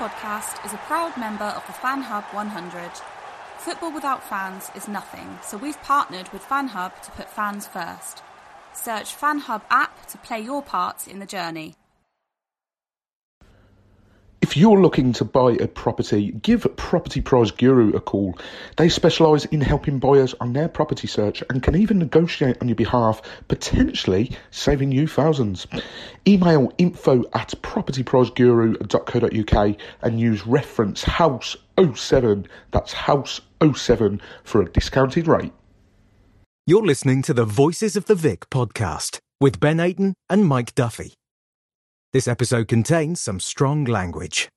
podcast is a proud member of the Fan Hub 100. Football without fans is nothing, so we've partnered with Fan Hub to put fans first. Search Fan Hub app to play your part in the journey. If you're looking to buy a property, give Property Price Guru a call. They specialise in helping buyers on their property search and can even negotiate on your behalf, potentially saving you thousands. Email info at propertypriceguru.co.uk and use reference house 07, that's house 07 for a discounted rate. You're listening to the Voices of the Vic podcast with Ben Aiton and Mike Duffy. This episode contains some strong language.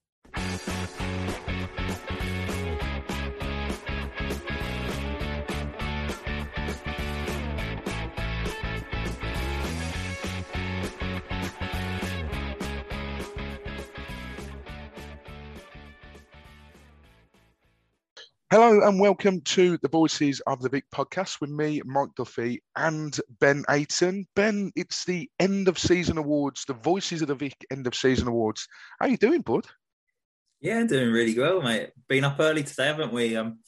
Hello and welcome to the Voices of the Vic podcast with me, Mike Duffy, and Ben Aiton. Ben, it's the end of season awards, the Voices of the Vic end of season awards. How are you doing, bud? Yeah, doing really well, mate. Been up early today, haven't we? Um,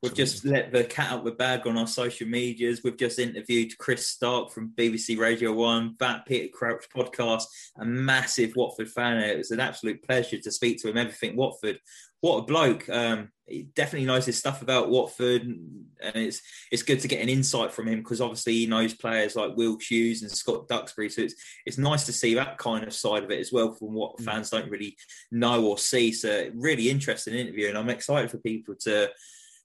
we've just let the cat out the bag on our social medias. We've just interviewed Chris Stark from BBC Radio One, that Peter Crouch podcast, a massive Watford fan. It was an absolute pleasure to speak to him. Everything Watford. What a bloke! Um, he definitely knows his stuff about Watford, and it's it's good to get an insight from him because obviously he knows players like Will Hughes and Scott Duxbury. So it's it's nice to see that kind of side of it as well from what fans don't really know or see. So really interesting interview, and I'm excited for people to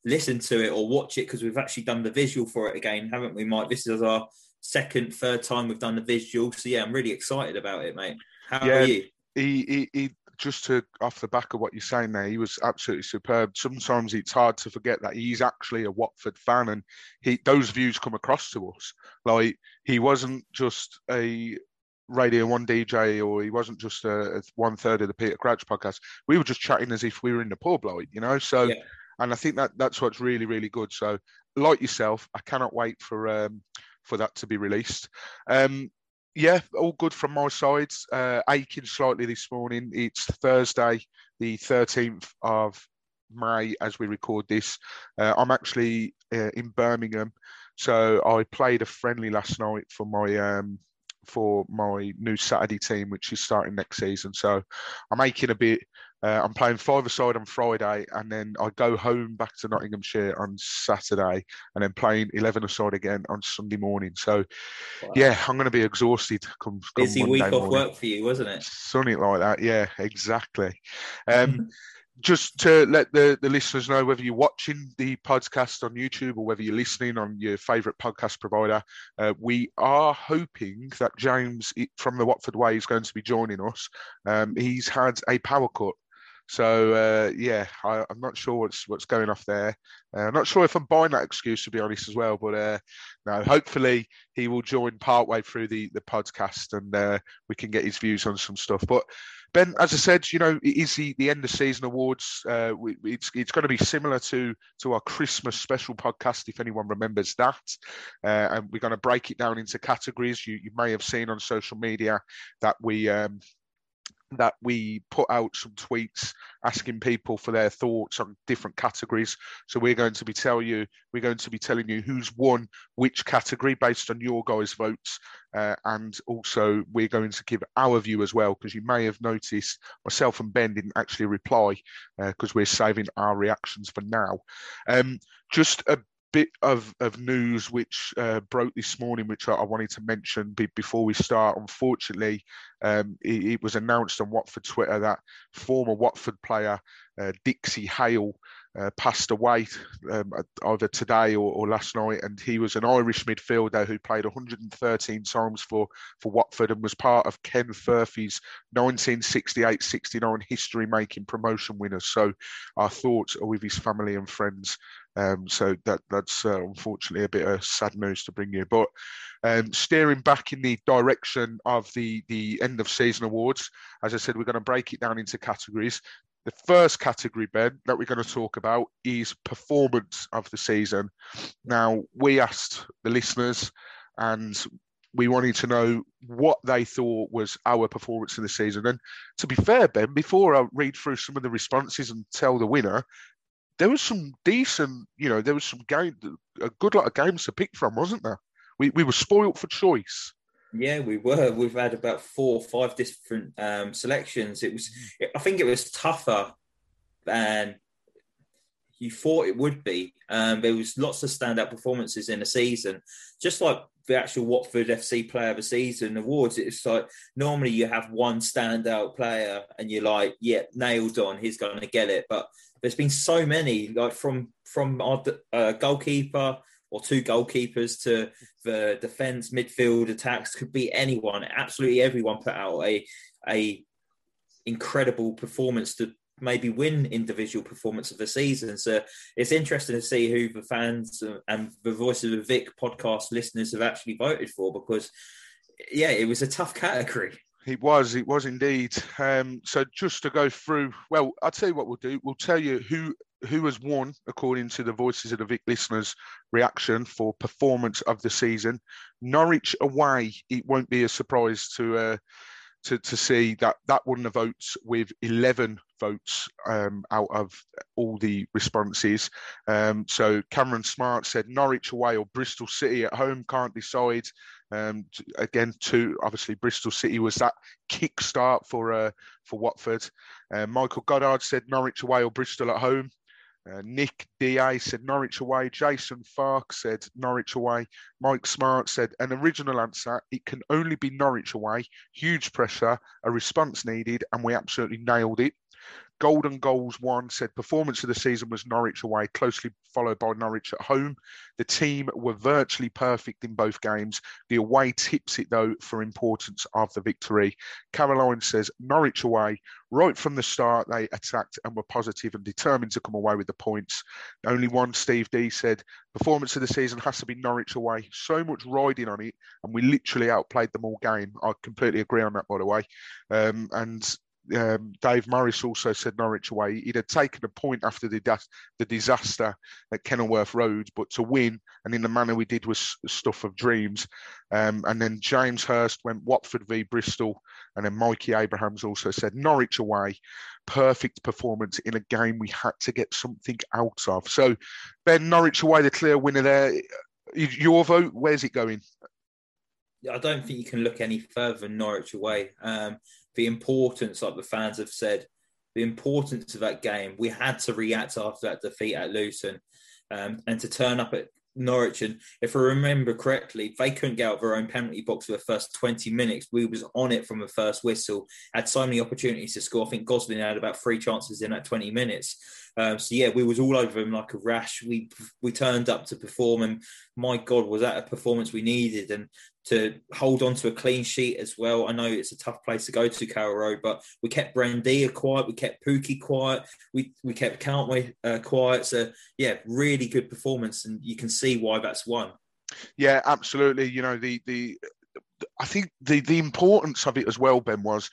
listen to it or watch it because we've actually done the visual for it again, haven't we, Mike? This is our second, third time we've done the visual. So yeah, I'm really excited about it, mate. How Yeah. are you? He, he, he just to off the back of what you're saying there, he was absolutely superb. Sometimes it's hard to forget that he's actually a Watford fan, and he those views come across to us. Like he wasn't just a Radio One DJ, or he wasn't just a, a one third of the Peter Crouch podcast. We were just chatting as if we were in the pub, like you know. So, Yeah. and I think that that's what's really really good. So, like yourself, I cannot wait for um for that to be released. Um, yeah, all good from my side. Uh, aching slightly this morning. It's Thursday, the 13th of May, as we record this. Uh, I'm actually uh, in Birmingham, so I played a friendly last night for my um, for my new Saturday team, which is starting next season. So I'm aching a bit. Uh, I'm playing five-a-side on Friday, and then I go home back to Nottinghamshire on Saturday, and then playing eleven-a-side again on Sunday morning. So yeah, I'm going to be exhausted. Come, come Busy Monday week off work for you, wasn't it? Something like that. Yeah, exactly. Um, just to let the, the listeners know whether you're watching the podcast on YouTube or whether you're listening on your favourite podcast provider, uh, we are hoping that James from the Watford Way is going to be joining us. Um, he's had a power cut. So uh, yeah, I, I'm not sure what's what's going off there. Uh, I'm not sure if I'm buying that excuse to be honest as well. But uh, no, hopefully he will join partway through the the podcast and uh, we can get his views on some stuff. But Ben, as I said, you know, it is the, the end of season awards. Uh, we, it's it's going to be similar to to our Christmas special podcast, if anyone remembers that. Uh, and we're going to break it down into categories. You you may have seen on social media that we. Um, that we put out some tweets asking people for their thoughts on different categories. So we're going to be tell you, we're going to be telling you who's won which category based on your guys' votes, uh, and also we're going to give our view as well because you may have noticed myself and Ben didn't actually reply because we're saving our reactions for now. Um, just a bit of, of news which uh, broke this morning, which I, I wanted to mention be, before we start. Unfortunately, um, it, it was announced on Watford Twitter that former Watford player uh, Dixie Hale uh, passed away um, either today or, or, last night, and he was an Irish midfielder who played 113 times for for Watford and was part of Ken Furphy's 1968-69 history-making promotion winners. So our thoughts are with his family and friends. Um, so that that's uh, unfortunately a bit of sad news to bring you. But um, steering back in the direction of the the end of season awards, as I said, we're going to break it down into categories. The first category, Ben, that we're going to talk about is performance of the season. Now, we asked the listeners and we wanted to know what they thought was our performance in the season. And to be fair, Ben, before I read through some of the responses and tell the winner, there was some decent, you know, there was some game, a good lot of games to pick from, wasn't there? We we were spoilt for choice. Yeah, we were. We've had about four or five different um, selections. It was, I think, it was tougher than you thought it would be. Um, there was lots of standout performances in the season, just like the actual Watford FC Player of the Season awards. It's like normally you have one standout player, and you're like, "Yeah, nailed on. He's going to get it." But there's been so many, like from from our uh, goalkeeper or two goalkeepers to the defense, midfield, attacks. Could be anyone. Absolutely everyone put out a a incredible performance to maybe win individual performance of the season. So it's interesting to see who the fans and the Voices of the Vic podcast listeners have actually voted for because, yeah, it was a tough category. It was, it was indeed. Um, so just to go through, well, I'll tell you what we'll do. We'll tell you who who has won according to the Voices of the Vic listeners' reaction for performance of the season. Norwich away, it won't be a surprise to uh, to, to see that that won the votes with 11 votes um, out of all the responses. Um, so Cameron Smart said Norwich away or Bristol City at home, can't decide. Um, again, two obviously Bristol City was that kick start for uh, for Watford. Uh, Michael Goddard said Norwich away or Bristol at home. Uh, Nick DA said Norwich away. Jason Fark said Norwich away. Mike Smart said an original answer. It can only be Norwich away. Huge pressure, a response needed, and we absolutely nailed it. Golden Goals one said performance of the season was Norwich away, closely followed by Norwich at home. The team were virtually perfect in both games. The away tips it though for importance of the victory. Caroline says Norwich away, right from the start they attacked and were positive and determined to come away with the points. Only one, Steve D said, performance of the season has to be Norwich away. So much riding on it, and we literally outplayed them all game. I completely agree on that, by the way. Um, and um, Dave Morris also said Norwich away. He'd had taken a point after the, the disaster at Kenilworth Road, but to win and in the manner we did was stuff of dreams. Um, and then James Hurst went Watford v Bristol, and then Mikey Abrahams also said Norwich away. Perfect performance in a game we had to get something out of. So, Ben Norwich away, the clear winner there. Your vote, where's it going? I don't think you can look any further than Norwich away. Um, the importance, like the fans have said, the importance of that game. We had to react after that defeat at Luton, um, and to turn up at Norwich. And if I remember correctly, they couldn't get out of their own penalty box for the first 20 minutes. We was on it from the first whistle. Had so many opportunities to score. I think Gosling had about three chances in that 20 minutes. Um, so yeah, we was all over him like a rash. We we turned up to perform, and my God, was that a performance we needed? And to hold on to a clean sheet as well. I know it's a tough place to go to Carrow Road, but we kept Buendia quiet, we kept Pukki quiet, we we kept Cantwell uh, quiet. So yeah, really good performance, and you can see why that's won. Yeah, absolutely. You know the the I think the the importance of it as well, Ben, was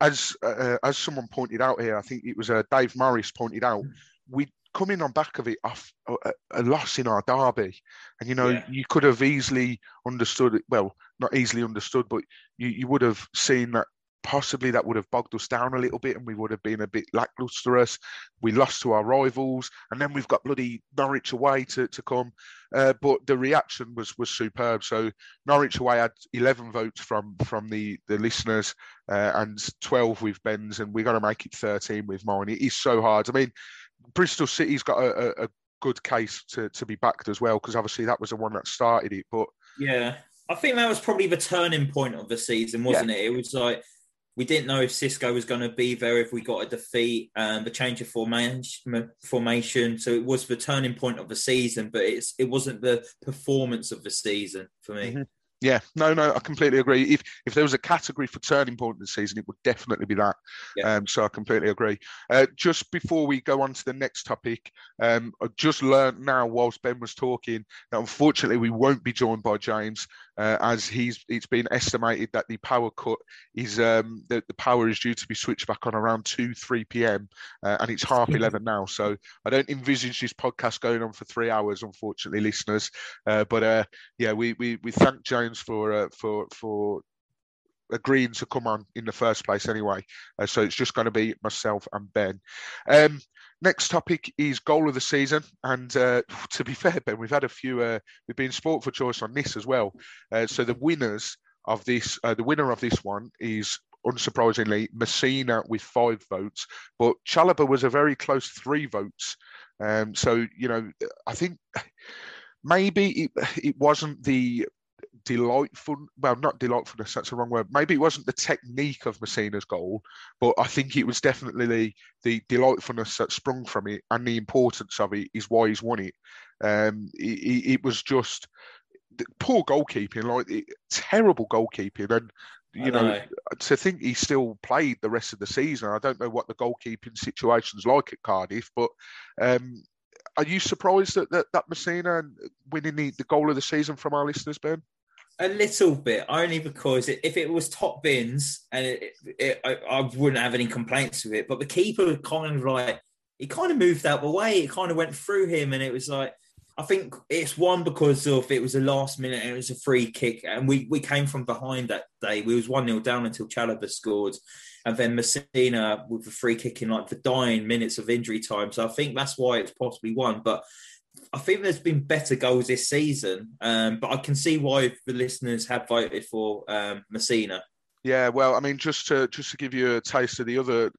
as uh, as someone pointed out here. I think it was uh, Dave Morris pointed out. We coming on back of it off a, a, loss in our derby, and you know yeah. you could have easily understood it. Well, not easily understood, but you, you would have seen that possibly that would have bogged us down a little bit, and we would have been a bit lacklustrous. We lost to our rivals, and then we've got bloody Norwich away to, to come. Uh, but the reaction was was superb. So Norwich away had 11 votes from from the the listeners uh, and 12 with Ben's, and we're going to make it 13 with mine. It is so hard. I mean Bristol City's got a, a, good case to, to be backed as well because obviously that was the one that started it. But yeah, I think that was probably the turning point of the season, wasn't yeah. it? It was like we didn't know if Cisco was going to be there if we got a defeat, um, the change of formation, formation. So it was the turning point of the season, but it's it wasn't the performance of the season for me. Mm-hmm. Yeah, no, no, I completely agree. If if there was a category for turning point in the season, it would definitely be that. Yeah. Um, so I completely agree. Uh, just before we go on to the next topic, um, I just learned now whilst Ben was talking that unfortunately we won't be joined by James uh, as he's it's been estimated that the power cut is um, the, the power is due to be switched back on around 2 3 p.m uh, and it's half 11 now. So i don't envisage this podcast going on for three hours unfortunately listeners. Uh, but uh, yeah we, we we thank james for uh, for for agreeing to come on in the first place anyway. Uh, so it's just going to be myself and ben. Um, Next topic is goal of the season, and uh, to be fair, Ben, we've had a few. Uh, we've been sport for choice on this as well. Uh, so the winners of this, uh, the winner of this one is unsurprisingly Masina with five votes, but Chalobah was a very close three votes. Um, so you know, I think maybe it, it wasn't the delightful. Well, not delightfulness. That's the wrong word. Maybe it wasn't the technique of Masina's goal, but I think it was definitely the, the delightfulness that sprung from it and the importance of it is why he's won it. Um, it, it was just poor goalkeeping, like it, terrible goalkeeping, and you know, know, to think he still played the rest of the season. I don't know what the goalkeeping situation's like at Cardiff, but um, are you surprised that that, that Masina winning the, the goal of the season from our listeners, Ben? A little bit, only because if it was top bins and it, it, I, I, wouldn't have any complaints with it. But the keeper kind of like he kind of moved out the way. It kind of went through him, and it was like I think it's one because of it was a last minute and it was a free kick, and we we came from behind that day. We was one 0 down until Chalobah scored, and then Masina with the free kick in like the dying minutes of injury time. So I think that's why it's possibly won. But I think there's been better goals this season, um, but I can see why the listeners have voted for um, Masina. Yeah, well, I mean, just to just to give you a taste of the other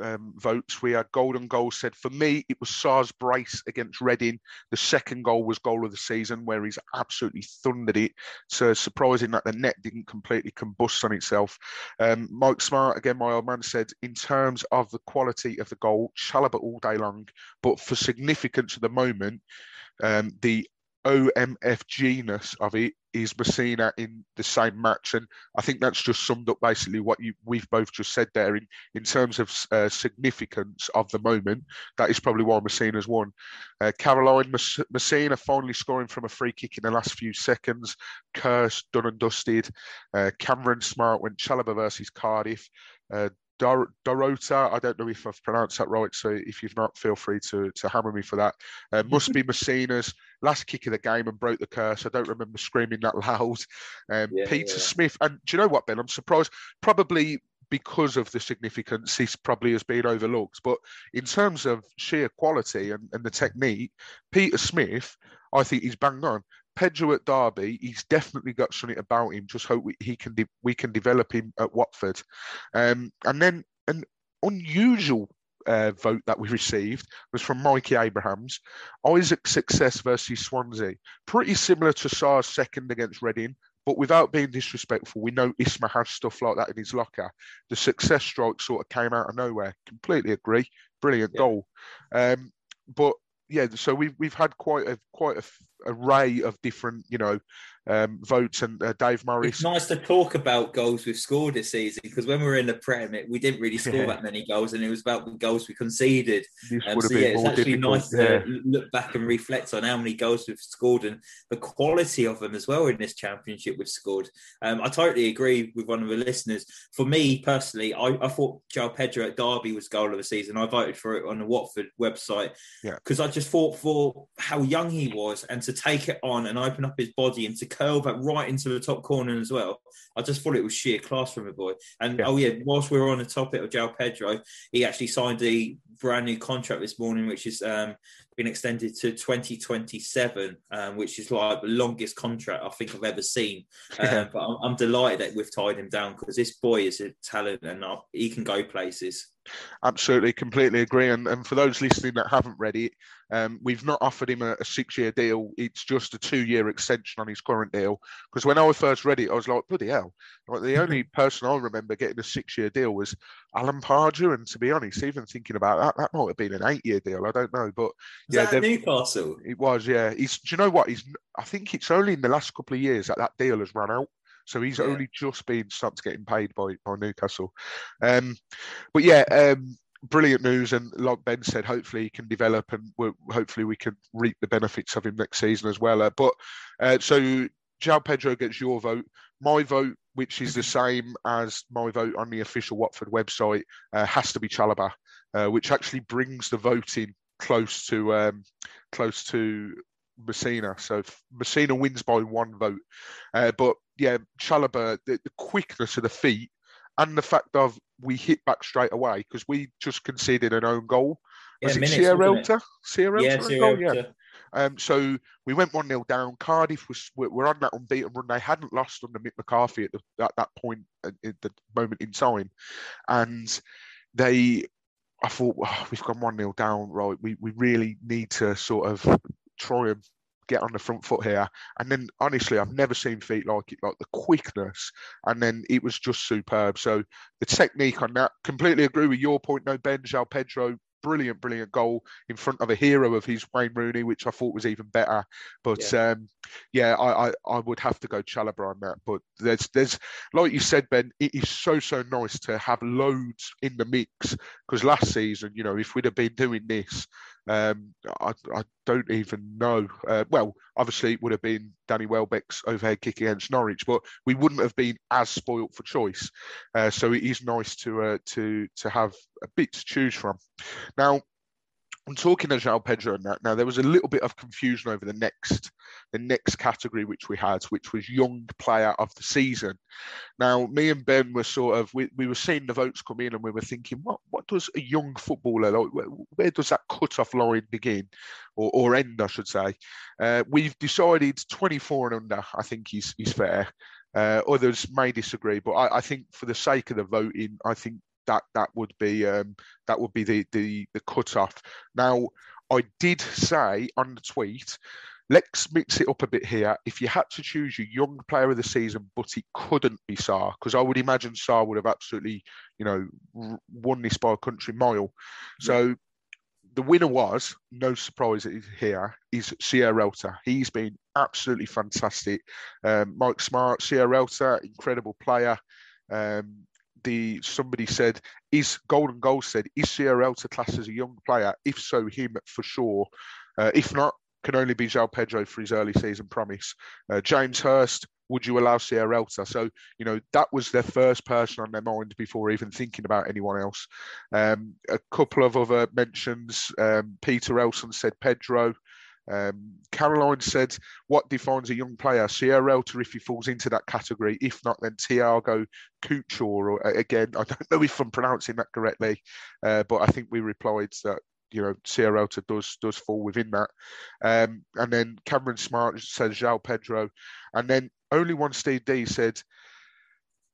um, votes, we had golden goal said for me it was Sarr's brace against Reading. The second goal was goal of the season, where he's absolutely thundered it. So surprising that the net didn't completely combust on itself. Um, Mike Smart, again, my old man said, in terms of the quality of the goal, Chalobah all day long, but for significance at the moment, um, the OMFG-ness of it is Masina in the same match, and I think that's just summed up basically what you we've both just said there in in terms of uh, significance of the moment. That is probably why Masina's won. Uh, Caroline Masina finally scoring from a free kick in the last few seconds. Curse done and dusted. Uh, Cameron Smart went Chalobah versus Cardiff. Uh, Dor- Dorota, I don't know if I've pronounced that right, so if you've not, feel free to, to hammer me for that. Uh, must be Masina's last kick of the game and broke the curse. I don't remember screaming that loud. Um, yeah, Peter yeah. Smith, and do you know what, Ben? I'm surprised, probably because of the significance, this probably has been overlooked. But in terms of sheer quality and, and the technique, Peter Smith, I think he's bang on. Pedro at Derby, he's definitely got something about him. Just hope we, he can de- we can develop him at Watford. Um, and then an unusual uh, vote that we received was from Mikey Abrahams. Isaac Success versus Swansea, pretty similar to Sarr's second against Reading, but without being disrespectful, we know Isma has stuff like that in his locker. The Success strike sort of came out of nowhere. Completely agree. Brilliant yeah. goal. Um, but yeah, so we've we've had quite a quite a array of different, you know, um, votes. And uh, Dave Murray. It's nice to talk about goals we've scored this season because when we were in the Prem, it, we didn't really score yeah. that many goals, and it was about the goals we conceded. Um, so yeah, it's actually difficult. nice yeah. to look back and reflect on how many goals we've scored and the quality of them as well in this championship we've scored. Um, I totally agree with one of the listeners. For me personally, I, I thought João Pedro at Derby was goal of the season. I voted for it on the Watford website because. I just thought for how young he was and to take it on and open up his body and to curl back right into the top corner as well. I just thought it was sheer class from a boy. And yeah. oh yeah, whilst we were on the topic of João Pedro, he actually signed the brand new contract this morning, which is um, been extended to 2027, um, which is like the longest contract I think I've ever seen. Um, but I'm, I'm, delighted that we've tied him down because this boy is a talent and he can go places. Absolutely, completely agree. And, and for those listening that haven't read it, um, we've not offered him a, a six-year deal. It's just a two-year extension on his current deal. Because when I first read it, I was like, bloody hell! Like the only person I remember getting a six-year deal was Alan Pardew. And to be honest, even thinking about that, that might have been an eight-year deal. I don't know, but yeah, Newcastle. It was, yeah. He's. Do you know what? He's. I think it's only in the last couple of years that that deal has run out. So he's yeah. only just been stopped getting paid by, by Newcastle. Um, but yeah, um, brilliant news. And like Ben said, hopefully he can develop and hopefully we can reap the benefits of him next season as well. Uh, but uh, so João Pedro gets your vote. My vote, which is the same as my vote on the official Watford website, uh, has to be Chalobah, uh, which actually brings the voting close to um, close to Masina. So Masina wins by one vote. Uh, but yeah, Chalobah, the, the, quickness of the feet and the fact of we hit back straight away because we just conceded an own goal. Was yeah, it Sierralta? Sierralta? Yeah, Sierralta. Yeah. Um, so we went 1 0 down. Cardiff was we're on that unbeaten run. They hadn't lost under Mick McCarthy at, the, at that point, at, at the moment in time. And they I thought oh, we've gone one 0 down. Right, we we really need to sort of try and get on the front foot here. And then honestly, I've never seen feet like it, like the quickness, and then it was just superb. So the technique on that, completely agree with your point. No, Ben João Pedro brilliant, brilliant goal in front of a hero of his, Wayne Rooney, which I thought was even better. But yeah, um, yeah I, I, I, would have to go Chalobah on that. But there's there's like you said, Ben, it is so so nice to have loads in the mix because last season, you know, if we'd have been doing this, um, I, I, don't even know. Uh, well, obviously, it would have been Danny Welbeck's overhead kick against Norwich, but we wouldn't have been as spoilt for choice. Uh, so it is nice to uh, to to have a bit to choose from. Now, I'm talking to João Pedro and that. Now there was a little bit of confusion over the next the next category which we had, which was young player of the season. Now me and Ben were sort of we, we were seeing the votes come in and we were thinking, what what does a young footballer like where, where does that cut off line begin or, or end, I should say. Uh, we've decided 24 and under, I think is is fair. Uh, others may disagree, but I, I, think for the sake of the voting, I think that that would be um, that would be the the the cutoff. Now, I did say on the tweet. Let's mix it up a bit here. If you had to choose your young player of the season, but it couldn't be Sarr, because I would imagine Sarr would have absolutely, you know, won this by a country mile. So the winner was, no surprise here, is Sierralta. He's been absolutely fantastic. Um, Mike Smart, Sierralta, incredible player. Um, the somebody said is Golden Goal said is Sierralta class as a young player? If so, him for sure. Uh, if not, can only be João Pedro for his early season promise. Uh, James Hurst, would you allow Sierralta? So, you know, that was their first person on their mind before even thinking about anyone else. Um, a couple of other mentions. Um, Peter Elson said Pedro. Um, Caroline said, "What defines a young player? Sierralta if he falls into that category. If not, then Tiago Couture. Or again, I don't know if I'm pronouncing that correctly, uh, but I think we replied that you know Sierralta does does fall within that. Um, and then Cameron Smart says João Pedro, and then only one Steve D said."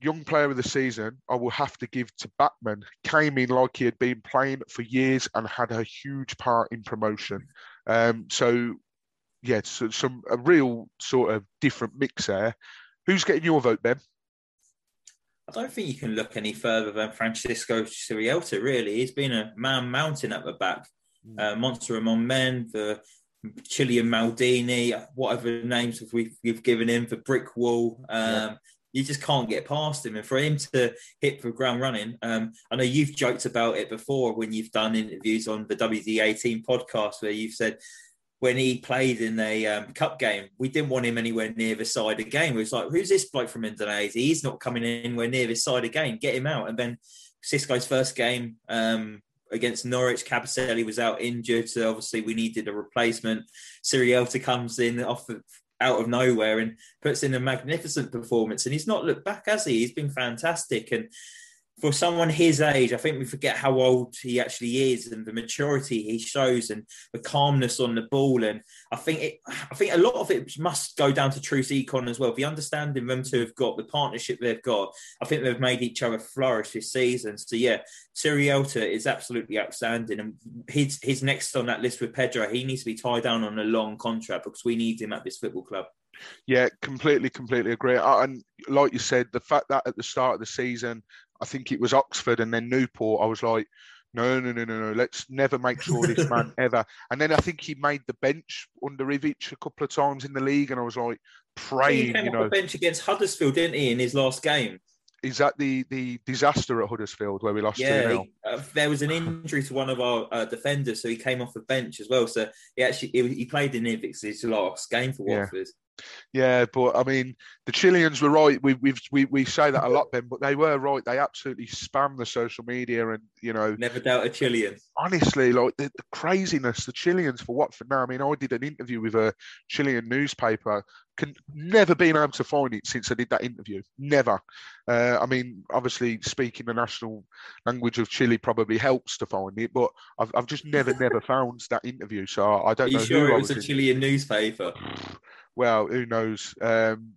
Young player of the season, I will have to give to Bachmann. Came in like he had been playing for years and had a huge part in promotion. Um, so, yeah, so some a real sort of different mix there. Who's getting your vote, Ben? I don't think you can look any further than Francisco Sierralta, really. He's been a man mountain at the back. Mm. Uh, Monster among men, the Chilean Maldini, whatever names we've, we've given him for Brick Wall. Um, yeah you just can't get past him. And for him to hit the ground running, um, I know you've joked about it before when you've done interviews on the WD18 podcast where you've said when he played in a um, cup game, we didn't want him anywhere near the side again. It was like, who's this bloke from Indonesia? He's not coming anywhere near this side again. Get him out. And then Cisco's first game um, against Norwich, Kabasele was out injured, so obviously we needed a replacement. Sierralta comes in off the out of nowhere and puts in a magnificent performance. And he's not looked back, has he? He's been fantastic. And for someone his age, I think we forget how old he actually is and the maturity he shows and the calmness on the ball. And I think it, I think a lot of it must go down to Troost-Ekong as well. The understanding them two have got, the partnership they've got, I think they've made each other flourish this season. So yeah, Sierralta is absolutely outstanding, and his his next on that list with Pedro. He needs to be tied down on a long contract because we need him at this football club. Yeah, completely, completely agree. And like you said, the fact that at the start of the season, I think it was Oxford and then Newport, I was like, no, no, no, no, no. Let's never make sure this man ever. And then I think he made the bench under Ivic a couple of times in the league, and I was like praying. He came you off the bench against Huddersfield, didn't he, in his last game? is that the the disaster at Huddersfield where we lost Yeah, he- uh, there was an injury to one of our uh, defenders, so he came off the bench as well. So he actually he, he played in Ivic's last game for. Watford. Yeah, but I mean, the Chileans were right. We we've, we we say that a lot, Ben, but they were right. They absolutely spam the social media, and you know, Never doubt a Chilean. honestly, like the, the craziness, the Chileans for Watford now. I mean, I did an interview with a Chilean newspaper. Can never been able to find it since I did that interview. Never. Uh, I mean, obviously, speaking the national language of Chile probably helps to find it, but I've, I've just never, never found that interview. So I Are don't you know sure who I it was a in- Chilean newspaper? well, who knows? Um,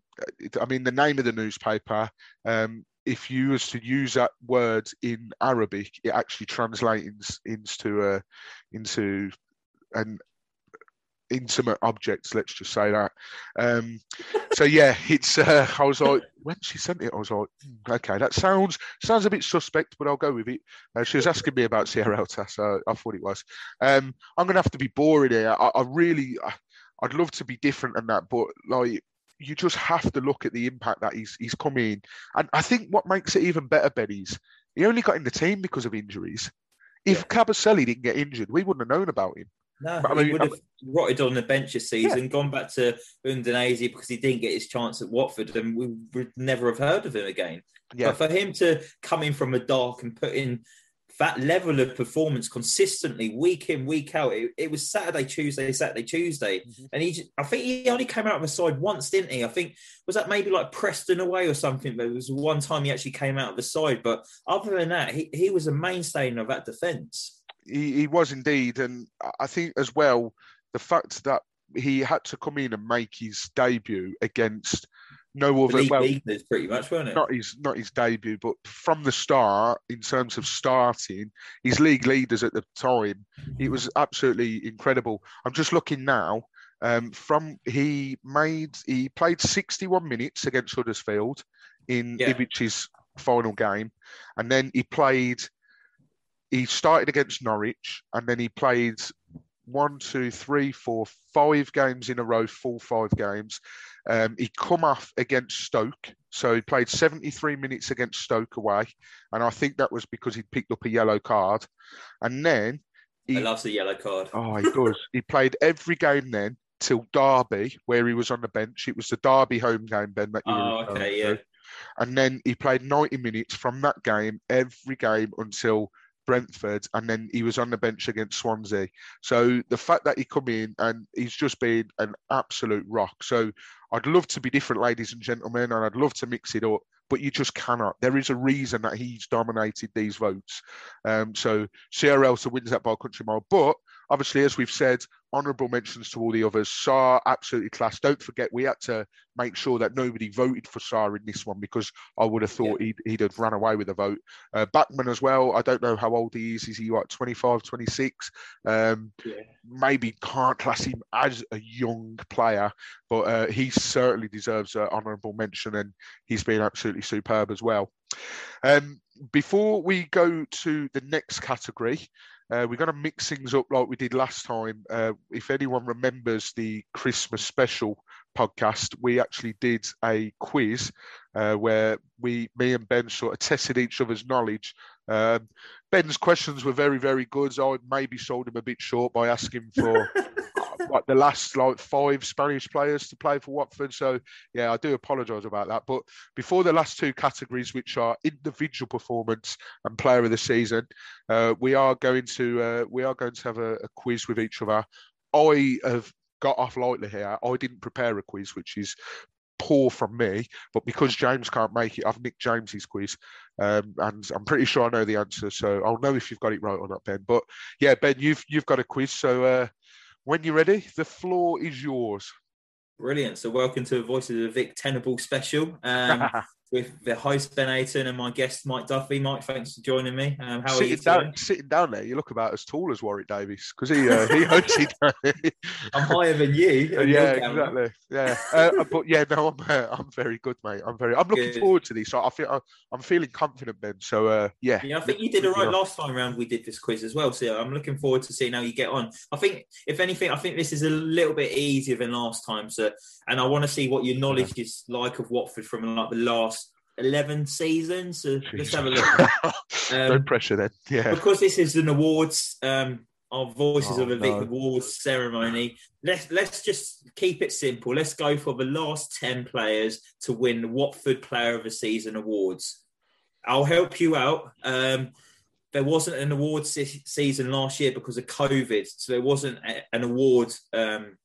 I mean, the name of the newspaper. Um, if you was to use that word in Arabic, it actually translates into a into an intimate objects. Let's just say that. Um, so yeah, it's. Uh, I was like, when she sent it, I was like, "Hmm, okay, that sounds sounds a bit suspect, but I'll go with it. Uh, she was asking me about Sierralta, so I thought it was. Um, I'm gonna have to be boring here. I, I really. I'd love to be different than that, but like you just have to look at the impact that he's he's come in. And I think what makes it even better, Ben, is he only got in the team because of injuries. If Yeah. Kabasele didn't get injured, we wouldn't have known about him. No, But I he would have rotted on the bench this season, gone back to Udinese because he didn't get his chance at Watford, and we would never have heard of him again. Yeah, But for him to come in from the dark and put in that level of performance consistently, week in, week out, it, it was Saturday, Tuesday, Saturday, Tuesday, Mhm. and he, just, I think he only came out of the side once, didn't he? I think was that maybe like Preston away or something. There was one time he actually came out of the side, but other than that, he, he was a mainstay of that defence. he, he was indeed, and I- I think as well the fact that he had to come in and make his debut against no The other well, leaders, pretty much, weren't it? not his not his debut, but from the start, in terms of starting, his league leaders at the time, it was absolutely incredible. I'm just looking now. Um, from he made he played 61 minutes against Huddersfield in Yeah. Ivic's final game, and then he played. He started against Norwich, and then he played one, two, three, four, five games in a row, full five games. Um, he come off against Stoke, so he played 73 minutes against Stoke away, and I think that was because he'd picked up a yellow card. And then I he, love the yellow card. oh, he does. he played every game then till Derby, where he was on the bench. It was the Derby home game, Ben, that you Oh, okay, to. yeah. And then he played 90 minutes from that game, every game until Brentford, and then he was on the bench against Swansea. So the fact that he come in and he's just been an absolute rock. So I'd love to be different, ladies and gentlemen, and I'd love to mix it up, but you just cannot. There is a reason that he's dominated these votes. Um, so Sierralta wins that by country mile. But obviously, as we've said, honourable mentions to all the others. Sarr, absolutely class. Don't forget, we had to make sure that nobody voted for Sarr in this one because I would have thought he'd, he'd have run away with a vote. Uh, Bachmann as well. I don't know how old he is. Is he like 25, 26? Um, Yeah. maybe can't class him as a young player, but uh, he certainly deserves an honourable mention and he's been absolutely superb as well. Um, before we go to the next category, uh, we're going to mix things up like we did last time. Uh, if anyone remembers the Christmas special podcast, we actually did a quiz uh, where we, me and Ben, sort of tested each other's knowledge. Um, Ben's questions were very, very good. I maybe sold him a bit short by asking for like the last like five Spanish players to play for Watford. So yeah, I do apologise about that. But before the last two categories, which are individual performance and player of the season, uh, we are going to uh, we are going to have a, a quiz with each other. I have got off lightly here. I didn't prepare a quiz, which is poor from me, but because James can't make it, I've nicked James's quiz, um, and I'm pretty sure I know the answer. So I'll know if you've got it right or not, Ben. But yeah, Ben, you've you've got a quiz. So uh, when you're ready, the floor is yours. Brilliant. So welcome to Voices of the Vic Tenable special. Um, with the host Ben Aiton and my guest Mike Duffy. Mike, thanks for joining me. Um, how sitting are you down, doing? Sitting down there, you look about as tall as Warwick Davis because he uh, he hosted. I'm higher than you. Yeah, exactly. Yeah, uh, but yeah, no, I'm uh, I'm very good, mate. I'm very. I'm looking good. forward to this. So I feel I'm feeling confident, Ben. So uh, yeah. Yeah, I think you did all right last time around. We did this quiz as well, so I'm looking forward to seeing how you get on. I think, if anything, I think this is a little bit easier than last time. So, and I want to see what your knowledge yeah. is like of Watford from like the last 11 seasons. So Jeez. let's have a look. Um, no pressure then. Yeah. Because this is an awards, um, our Voices oh, of a Vic no. Awards ceremony. Let's let's just keep it simple. Let's go for the last 10 players to win the Watford Player of the Season awards. I'll help you out. Um, there wasn't an awards season last year because of COVID, so there wasn't a, an award um,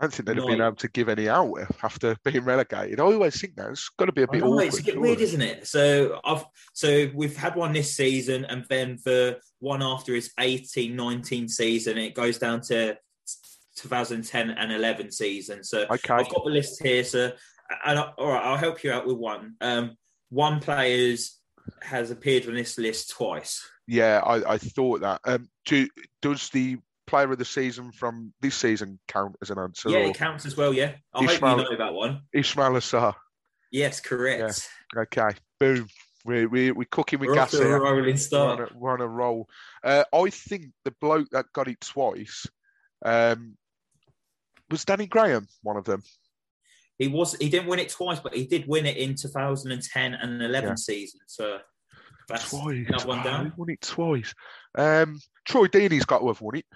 I don't think they'd have been able to give any out after being relegated. I always think that it's got to be a bit know, awkward. It's a bit weird, isn't it? So I've so we've had one this season, and then the one after is 18, 19 season. It goes down to 2010 and 11 season. So okay. I've got the list here. So and I, all right, I'll help you out with one. Um, one player's has appeared on this list twice. Yeah, I, I thought that. Um, do, does the player of the season from this season count as an answer? Yeah, it counts as well. Yeah, I Ismail, hope you know that one. Ismaila Sarr. Yes, correct. Yeah. Okay, boom. We we we cooking with we're gas here. Rolling start. We're on a, we're on a roll. Uh, I think the bloke that got it twice um, was Danny Graham. One of them. He was. He didn't win it twice, but he did win it in 2010 and 11 yeah. season. So that's twice. another one down. he won it twice. Um, Troy Deeney's got to have won it.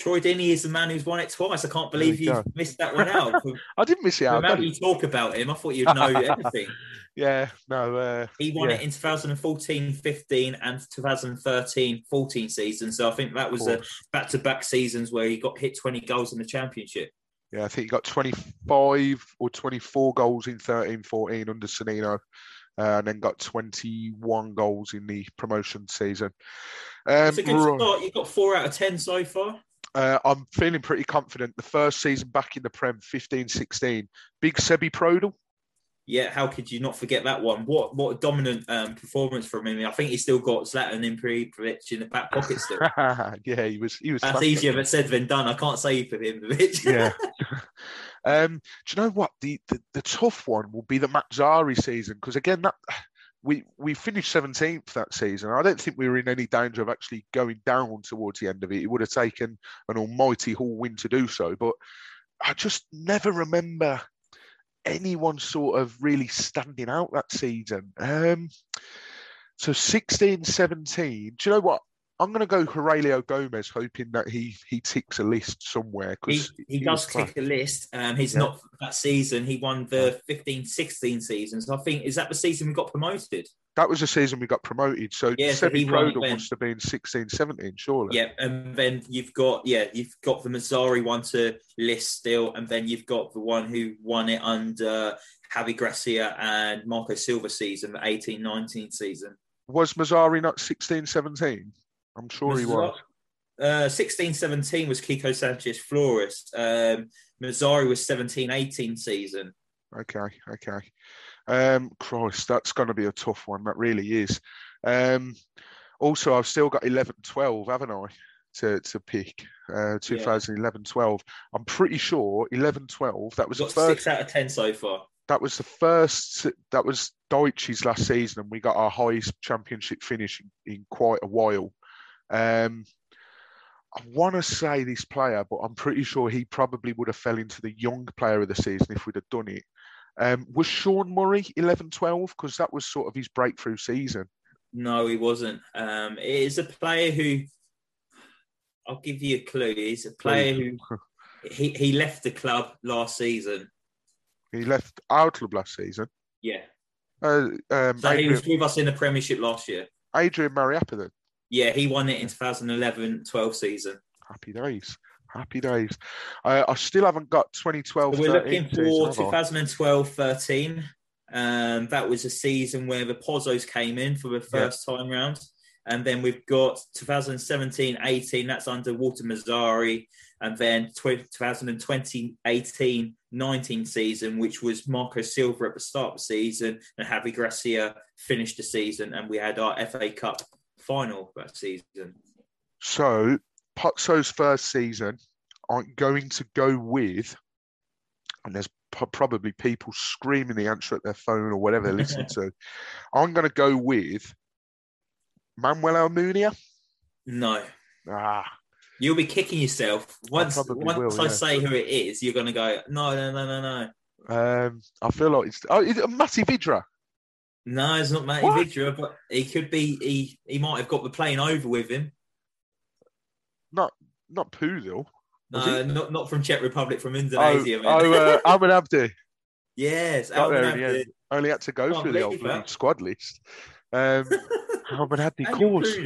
Troy Deeney is the man who's won it twice. I can't believe you, missed that one out. I didn't miss it out. Remember you talk about him, I thought you'd know everything. Yeah, no. Uh, he won yeah. it in 2014 15 and 2013 14 season. So I think that was a back to back seasons where he got hit 20 goals in the championship. Yeah, I think he got 25 or 24 goals in 13 14 under Sannino. Uh, and then got 21 goals in the promotion season. Um, it's a good start. You've got four out of 10 so far. Uh, I'm feeling pretty confident. The first season back in the Prem, 15 16. Big Sebi Prödl. Yeah, how could you not forget that one? What what a dominant um, performance from him. I think he's still got Zlatan Ibrahimovic in the back pocket still. yeah, he was. He was. That's easier said than done. I can't say for him, yeah. Um, do you know what the, the, the tough one will be the Mazzarri season because again that we we finished 17th that season. I don't think we were in any danger of actually going down towards the end of it. It would have taken an almighty Hall win to do so, but I just never remember anyone sort of really standing out that season. Um, so 16, 17. Do you know what? I'm going to go Heurelho Gomes, hoping that he he ticks a list somewhere. He, he, he does tick a list. Um, he's yeah. not that season. He won the 15 16 season. So I think, is that the season we got promoted? That was the season we got promoted. So yeah, Sebi Prödl must have been 16 17, surely. Yeah. And then you've got, yeah, you've got the Mazzarri one to list still. And then you've got the one who won it under Javi Gracia and Marco Silva season, the 18 19 season. Was Mazzarri not 16 17? I'm sure he was. Uh, 16 17 was Quique Sanchez Flores. Um, Mazzarri was 17 18 season. Okay, okay. Um, Christ, that's going to be a tough one. That really is. Um, also, I've still got 11 12, haven't I, to, to pick? Uh, 2011 yeah. 12. I'm pretty sure 11 12, that was the first. Six out of 10 so far. That was the first, that was Dyche's last season, and we got our highest championship finish in, in quite a while. Um, I want to say this player, but I'm pretty sure he probably would have fell into the young player of the season if we'd have done it. Um, was Sean Murray 11 12? Because that was sort of his breakthrough season. No, he wasn't. Um, it is a player who, I'll give you a clue, he's a player who he, he left the club last season. He left our club last season? Yeah. Uh, um, so Adrian, he was with us in the Premiership last year. Adrian Mariappa then? Yeah, he won it in 2011 12 season. Happy days. Happy days. Uh, I still haven't got 2012. So we're looking for season, have I? 2012 13. Um, that was a season where the Pozzos came in for the first time round. And then we've got 2017 18, that's under Walter Mazzarri. And then 2020 18 19 season, which was Marco Silva at the start of the season, and Javi Gracia finished the season. And we had our FA Cup final that season. So, Pozzo's first season, I'm going to go with, and there's p- probably people screaming the answer at their phone or whatever they're listening to. I'm going to go with Manuel Almunia. No, Ah, you'll be kicking yourself once. probably Once will, I yeah. say who it is, you're going to go, no, no, no, no, no. um, I feel like it's oh, is it Matty Vydra? No, it's not Matty What? Vydra, but he could be. He he might have got the plane over with him. Not not. Was No, not not from Czech Republic, from Oh, Indonesia. man. oh uh, Abdi. yes, Got there Almen Abdi. end. Only had to go Can't through the old that. squad list. Um, Ahmed Abdi, course.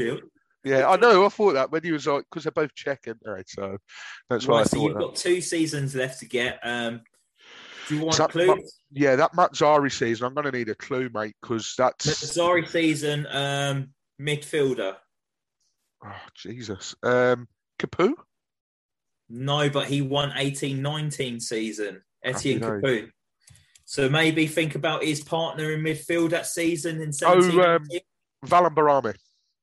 Yeah, I know. I thought that when he was like, because they're both Czech, aren't they? So that's why I Right, so you've that. got two seasons left to get. Um, do you want So- clues? Yeah, that Mazzarri season, I'm going to need a clue, mate, because that's. Mazzarri season um, midfielder. Oh, Jesus. Um, Capoue? No, but he won 18-19 season. Etienne Capoue. So maybe think about his partner in midfield that season in Oh, 17. um, Valon Behrami.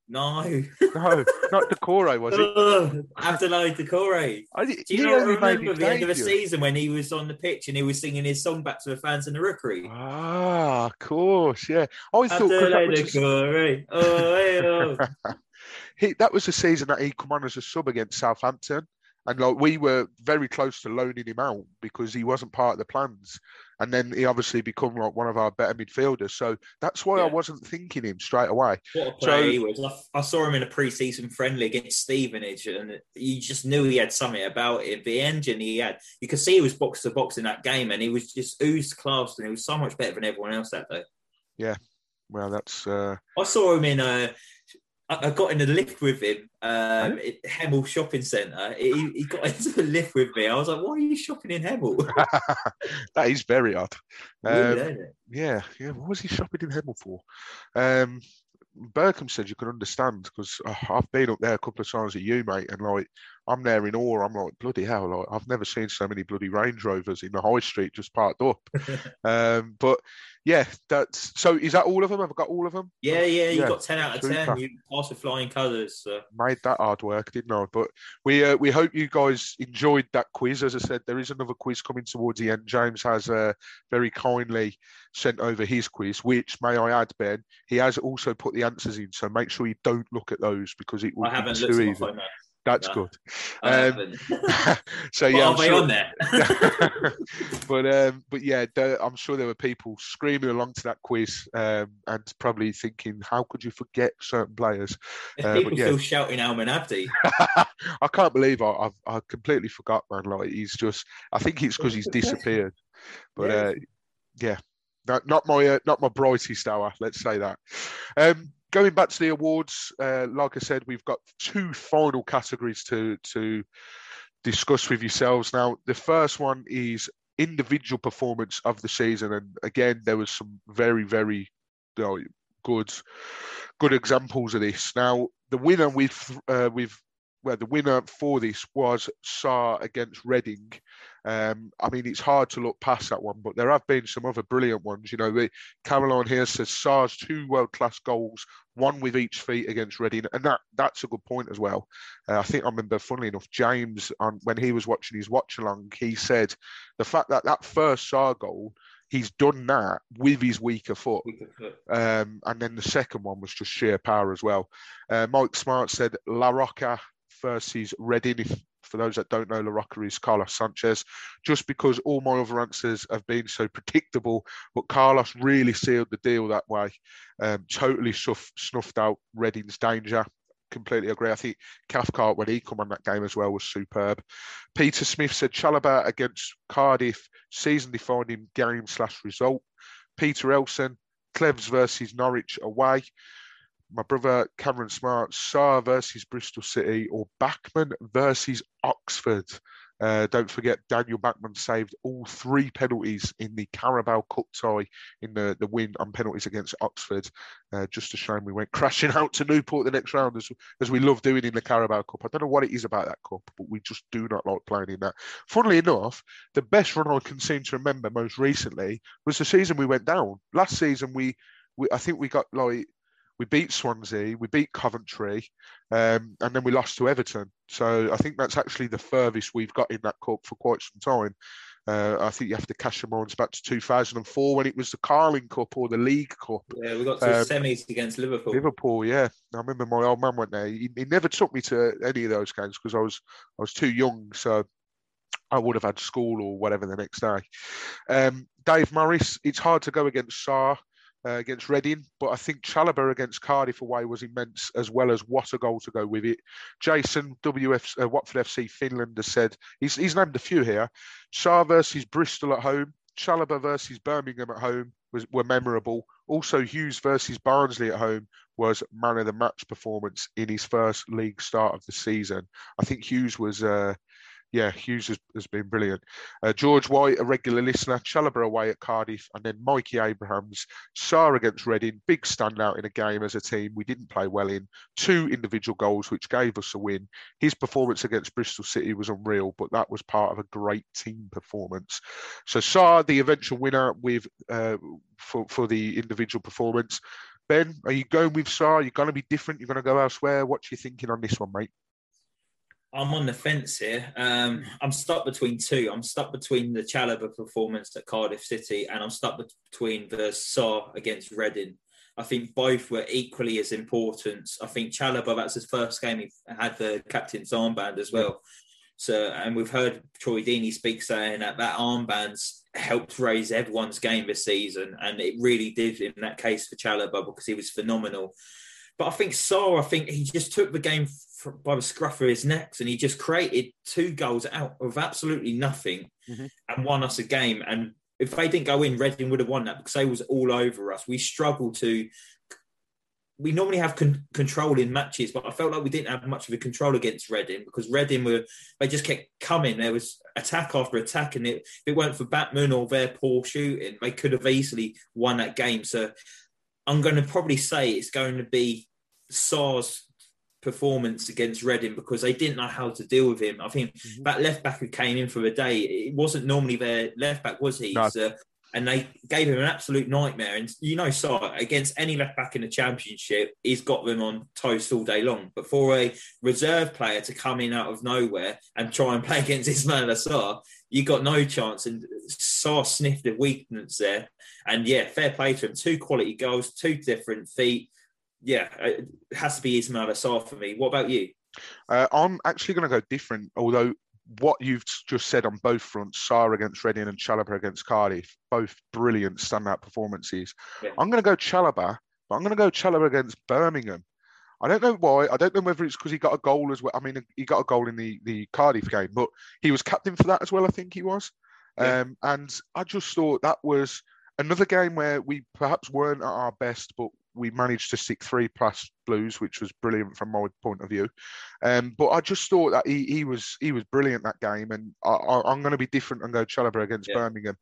No. No, not Doucouré, was it? Abdoulaye Doucouré. I, Do you not remember the end of the season when he was on the pitch and he was singing his song back to the fans in the rookery? Ah, of course, yeah. I thought Abdoulaye was, the, Doucouré. Oh, hey, oh. he, that was the season that he come on as a sub against Southampton. And like we were very close to loaning him out because he wasn't part of the plans. And then he obviously become like one of our better midfielders. So that's why I wasn't thinking him straight away. What a player So- he was. I, I saw him in a pre-season friendly against Stevenage, and you just knew he had something about it. The engine he had, you could see he was box to box in that game, and he was just oozed class, and he was so much better than everyone else that day. Yeah, well, that's uh, I saw him in a. I got in a lift with him um, at Hemel Shopping Centre. He, he got into the lift with me. I was like, "Why are you shopping in Hemel?" that is very odd. Um? Yeah, yeah. What was he shopping in Hemel for? Um, Berkhamsted you can understand because I've been up there a couple of times with you, mate, and like I'm there in awe. I'm like bloody hell! Like I've never seen so many bloody Range Rovers in the high street just parked up. um, but yeah, that's so. Is that all of them? Have I got all of them? yeah, yeah. You Yeah, got ten out of super. ten. You passed with flying colours. So. made that hard work, didn't I? But we uh, we hope you guys enjoyed that quiz. As I said, there is another quiz coming towards the end. James has uh, very kindly sent over his quiz, which may I add, Ben, he has also put the answers in. So make sure you don't look at those because it will I haven't looked at my phone. No, That's No. good. Um, so yeah, are I'm they sure- on there? but um, but yeah, there, I'm sure there were people screaming along to that quiz um, and probably thinking, how could you forget certain players? Uh, people yeah. still shouting Almen Abdi. I can't believe I, I've I completely forgot, man. Like he's just, I think it's because he's disappeared. But Yeah. uh, yeah, not, not my uh, not my brightest hour. Let's say that. Um, going back to the awards, uh, like I said, we've got two final categories to to discuss with yourselves. Now, the first one is individual performance of the season, and again, there was some very very you know, good good examples of this. Now, the winner with uh, with well, the winner for this was Sarr against Reading. Um, I mean, it's hard to look past that one, but there have been some other brilliant ones. You know, the, Caroline here says Sarr's two world-class goals, one with each feet against Reading, and that that's a good point as well. Uh, I think I remember, funnily enough, James on when he was watching his watch along, he said the fact that that first Sarr goal, he's done that with his weaker foot. We could put- Um, and then the second one was just sheer power as well. Uh, Mike Smart said La Roca versus Reading. If, for those that don't know, La Roca is Carlos Sanchez. Just because all my other answers have been so predictable, but Carlos really sealed the deal that way. Um, totally snuff, snuffed out Reading's danger. Completely agree. I think Cathcart, when he come on that game as well, was superb. Peter Smith said Chalobah against Cardiff, season-defining game slash result. Peter Elson, Cleves versus Norwich away. My brother Cameron Smart, Sarr versus Bristol City, or Bachmann versus Oxford. Uh, don't forget, Daniel Bachmann saved all three penalties in the Carabao Cup tie in the, the win on penalties against Oxford. Uh, just a shame we went crashing out to Newport the next round, as, as we love doing in the Carabao Cup. I don't know what it is about that cup, but we just do not like playing in that. Funnily enough, the best run I can seem to remember most recently was the season we went down. Last season, we, we I think we got like we beat Swansea, we beat Coventry, um, and then we lost to Everton. So I think that's actually the furthest we've got in that cup for quite some time. Uh, I think you have to cash your minds back to 2004 when it was the Carling Cup or the League Cup. Yeah, we got to um, semis against Liverpool. Liverpool, yeah. I remember my old man went there. He, he never took me to any of those games because I was I was too young. So I would have had school or whatever the next day. Um, Dave Morris, it's hard to go against Sarr uh, against Reading, but I think Chalobah against Cardiff away was immense, as well as what a goal to go with it. Jason, WF, uh, Watford FC Finland has said, he's, he's named a few here. Sarr versus Bristol at home, Chalobah versus Birmingham at home was, were memorable. Also, Hughes versus Barnsley at home was man of the match performance in his first league start of the season. I think Hughes was. Uh, yeah, Hughes has, has been brilliant. Uh, George White, a regular listener, Chalobah away at Cardiff, and then Mikey Abrahams, Sarr against Reading, big standout in a game as a team we didn't play well in. Two individual goals, which gave us a win. His performance against Bristol City was unreal, but that was part of a great team performance. So Sarr, the eventual winner with uh, for for the individual performance. Ben, are you going with Sarr? You're going to be different. You're going to go elsewhere. What you thinking on this one, mate? I'm on the fence here. Um, I'm stuck between two. I'm stuck between the Chalobah performance at Cardiff City and I'm stuck between the Sarr against Reading. I think both were equally as important. I think Chalobah, that's his first game, he had the captain's armband as well. So, and we've heard Troy Deeney speak saying that that armband's helped raise everyone's game this season. And it really did in that case for Chalobah because he was phenomenal. But I think Sarr, I think he just took the game by the scruff of his necks and he just created two goals out of absolutely nothing mm-hmm. and won us a game. And if they didn't go in, Reading would have won that because they was all over us. We struggled to. We normally have con- control in matches, but I felt like we didn't have much of a control against Reading because Reading were they just kept coming. There was attack after attack, and it, if it weren't for Bachmann or their poor shooting, they could have easily won that game. So I'm going to probably say it's going to be Sarr's performance against Reading because they didn't know how to deal with him. I think mm-hmm. that left back who came in for the day, it wasn't normally their left back, was he? No. And they gave him an absolute nightmare. And you know, Sarr against any left back in the championship, he's got them on toast all day long. But for a reserve player to come in out of nowhere and try and play against Ismaila Sarr, you got no chance. And Sarr sniffed a weakness there. And yeah, fair play to him. Two quality goals, two different feet yeah, it has to be Ismaila Sarr for me. What about you? Uh, I'm actually going to go different, although what you've just said on both fronts, Sarr against Reading and Chalobah against Cardiff, both brilliant standout performances. Yeah. I'm going to go Chalobah, but I'm going to go Chalobah against Birmingham. I don't know why. I don't know whether it's because he got a goal as well. I mean, he got a goal in the, the Cardiff game, but he was captain for that as well, I think he was. Yeah. Um, and I just thought that was another game where we perhaps weren't at our best, but we managed to stick three plus blues, which was brilliant from my point of view. Um, but I just thought that he, he was he was brilliant that game, and I, am going to be different and go Chalobah against yeah. Birmingham.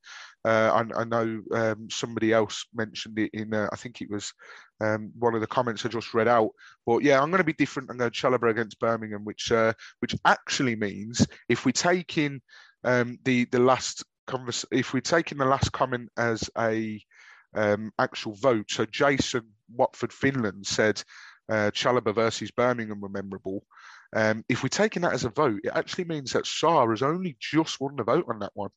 Uh, I, I, know um, somebody else mentioned it in uh, I think it was um, one of the comments I just read out. But yeah, I'm going to be different and go Chalobah against Birmingham, which uh, which actually means if we take in um, the the last convers- if we take in the last comment as a um, actual vote. So Jason Watford Finland said uh, Chalobah versus Birmingham were memorable. Um, if we're taking that as a vote, it actually means that Sarr has only just won the vote on that one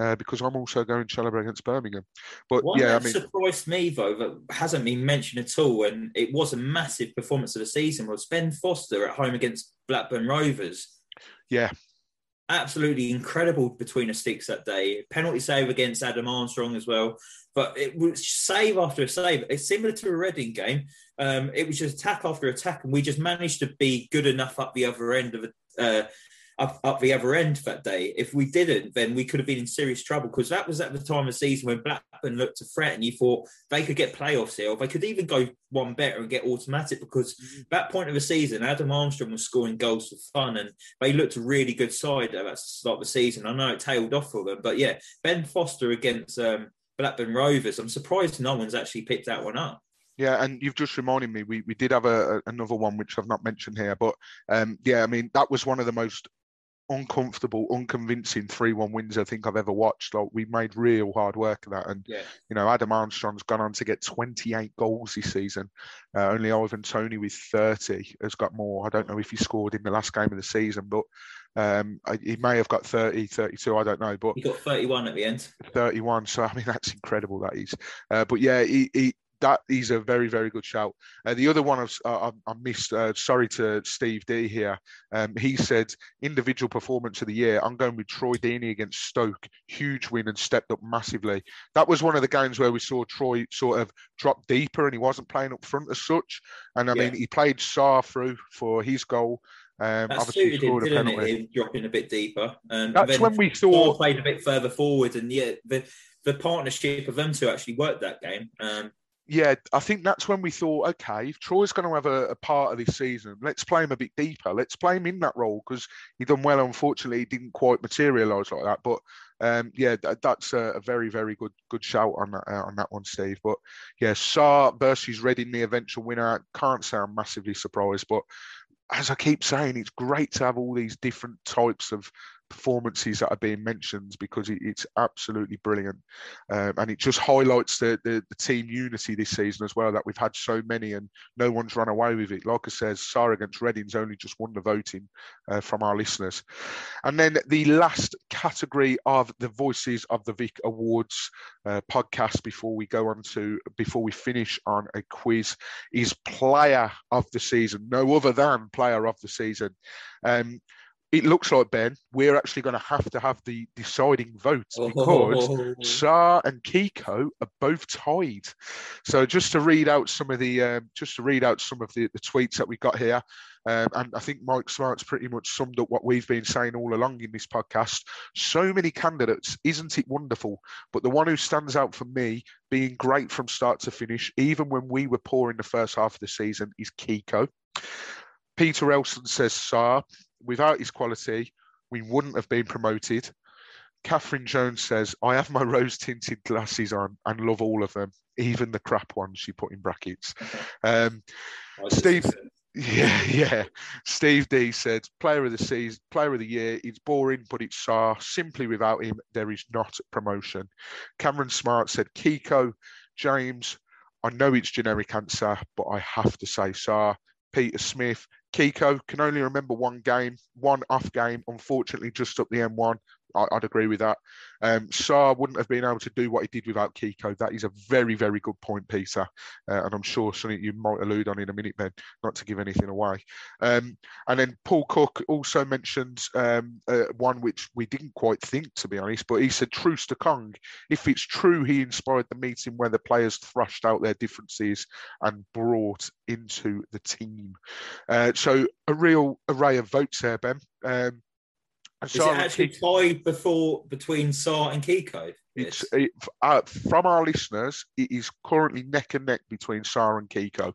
uh, because I'm also going Chalobah against Birmingham. But one yeah, that I mean, surprised me though that hasn't been mentioned at all, and it was a massive performance of the season was Ben Foster at home against Blackburn Rovers. Yeah, absolutely incredible between the sticks that day. Penalty save against Adam Armstrong as well. But it was save after a save. It's similar to a Reading game. Um, it was just attack after attack, and we just managed to be good enough up the other end of it. Uh, up, up the other end that day. If we didn't, then we could have been in serious trouble because that was at the time of season when Blackburn looked to threaten. You thought they could get playoffs here, or they could even go one better and get automatic because mm-hmm. that point of the season, Adam Armstrong was scoring goals for fun and they looked a really good side at the start of the season. I know it tailed off for them, but yeah, Ben Foster against um, Blackburn Rovers. I'm surprised no one's actually picked that one up. Yeah, and you've just reminded me, we, we did have a another one which I've not mentioned here, but um, yeah, I mean that was one of the most uncomfortable, unconvincing three-one wins I think I've ever watched. Like we made real hard work of that, and yeah. you know Adam Armstrong's gone on to get 28 goals this season. Uh, only Ivan Toney with 30 has got more. I don't know if he scored in the last game of the season, but um, he may have got 30, 32, I don't know. But he got 31 at the end. 31. So I mean that's incredible. That is. Uh, but yeah, he, he that is a very, very good shout. Uh, the other one I've, uh, I, missed, uh, sorry to Steve D here. Um, he said, individual performance of the year, I'm going with Troy Deeney against Stoke. Huge win and stepped up massively. That was one of the games where we saw Troy sort of drop deeper and he wasn't playing up front as such. And I yeah. mean, he played Sarr through for his goal. Um, that suited him, didn't it? Dropping a bit deeper. And That's when we saw played a bit further forward, and yeah, the the partnership of them two actually worked that game. Um, yeah, I think that's when we thought, okay, if Troy's going to have a, a, part of this season, let's play him a bit deeper. Let's play him in that role because he done well. Unfortunately, he didn't quite materialise like that. But um, yeah, that, that's a, a, very, very good good shout on that uh, on that one, Steve. But yeah, Sarr versus Reading, the eventual winner. Can't say I'm massively surprised, but as I keep saying, it's great to have all these different types of performances that are being mentioned because it, it's absolutely brilliant, um, and it just highlights the, the, the team unity this season as well. That we've had so many and no one's run away with it. Like I says, Sarr against Reading's only just won the voting uh, from our listeners, and then the last category of the Voices of the Vic Awards uh, podcast before we go on to before we finish on a quiz is Player of the Season. No other than Player of the Season. Um, it looks like Ben, we're actually going to have to have the deciding votes because oh. Sarr and Kiko are both tied. So just to read out some of the um, just to read out some of the, the tweets that we got here, um, and I think Mike Smart's pretty much summed up what we've been saying all along in this podcast. So many candidates, isn't it wonderful? But the one who stands out for me, being great from start to finish, even when we were poor in the first half of the season, is Kiko. Peter Elson says Sarr without his quality, we wouldn't have been promoted. Catherine Jones says, I have my rose tinted glasses on and love all of them, even the crap ones she put in brackets. Um, Steve, yeah, yeah. Steve D said, player of the season, player of the year. It's boring, but it's Sarr. Simply without him, there is not promotion. Cameron Smart said, Kiko, James, I know it's generic answer, but I have to say Sarr. Peter Smith, Kiko can only remember one game, one off game, unfortunately, just up the M1. I, would agree with that. Um, Sarr wouldn't have been able to do what he did without Kiko. That is a very, very good point, Peter. Uh, and I'm sure something you might allude on in a minute, Ben, not to give anything away. Um, and then Paul Cook also mentioned um, uh, one which we didn't quite think, to be honest, but he said Troost-Ekong. If it's true he inspired the meeting where the players thrashed out their differences and brought into the team. Uh, so a real array of votes there, Ben. Um, is it actually tied before between Sarr and Kiko? It's it, uh, from our listeners. It is currently neck and neck between Sarr and Kiko.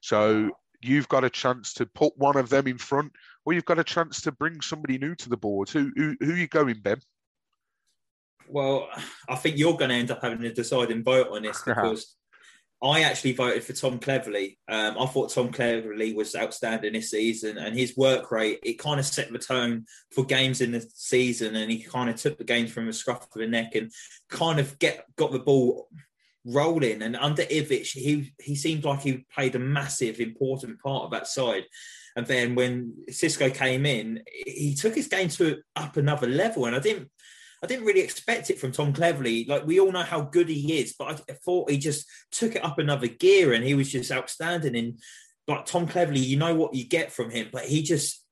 So you've got a chance to put one of them in front, or you've got a chance to bring somebody new to the board. Who who, who are you going, Ben? Well, I think you're going to end up having a deciding vote on this because I actually voted for Tom Cleverley. Um, I thought Tom Cleverley was outstanding this season, and his work rate it kind of set the tone for games in the season, and he kind of took the games from the scruff of the neck and kind of get got the ball rolling. And under Ivic, he he seemed like he played a massive, important part of that side. And then when Xisco came in, he took his game to up another level, and I didn't I didn't really expect it from Tom Cleverley. Like we all know how good he is, but I thought he just took it up another gear and he was just outstanding. And like Tom Cleverley, you know what you get from him, but he just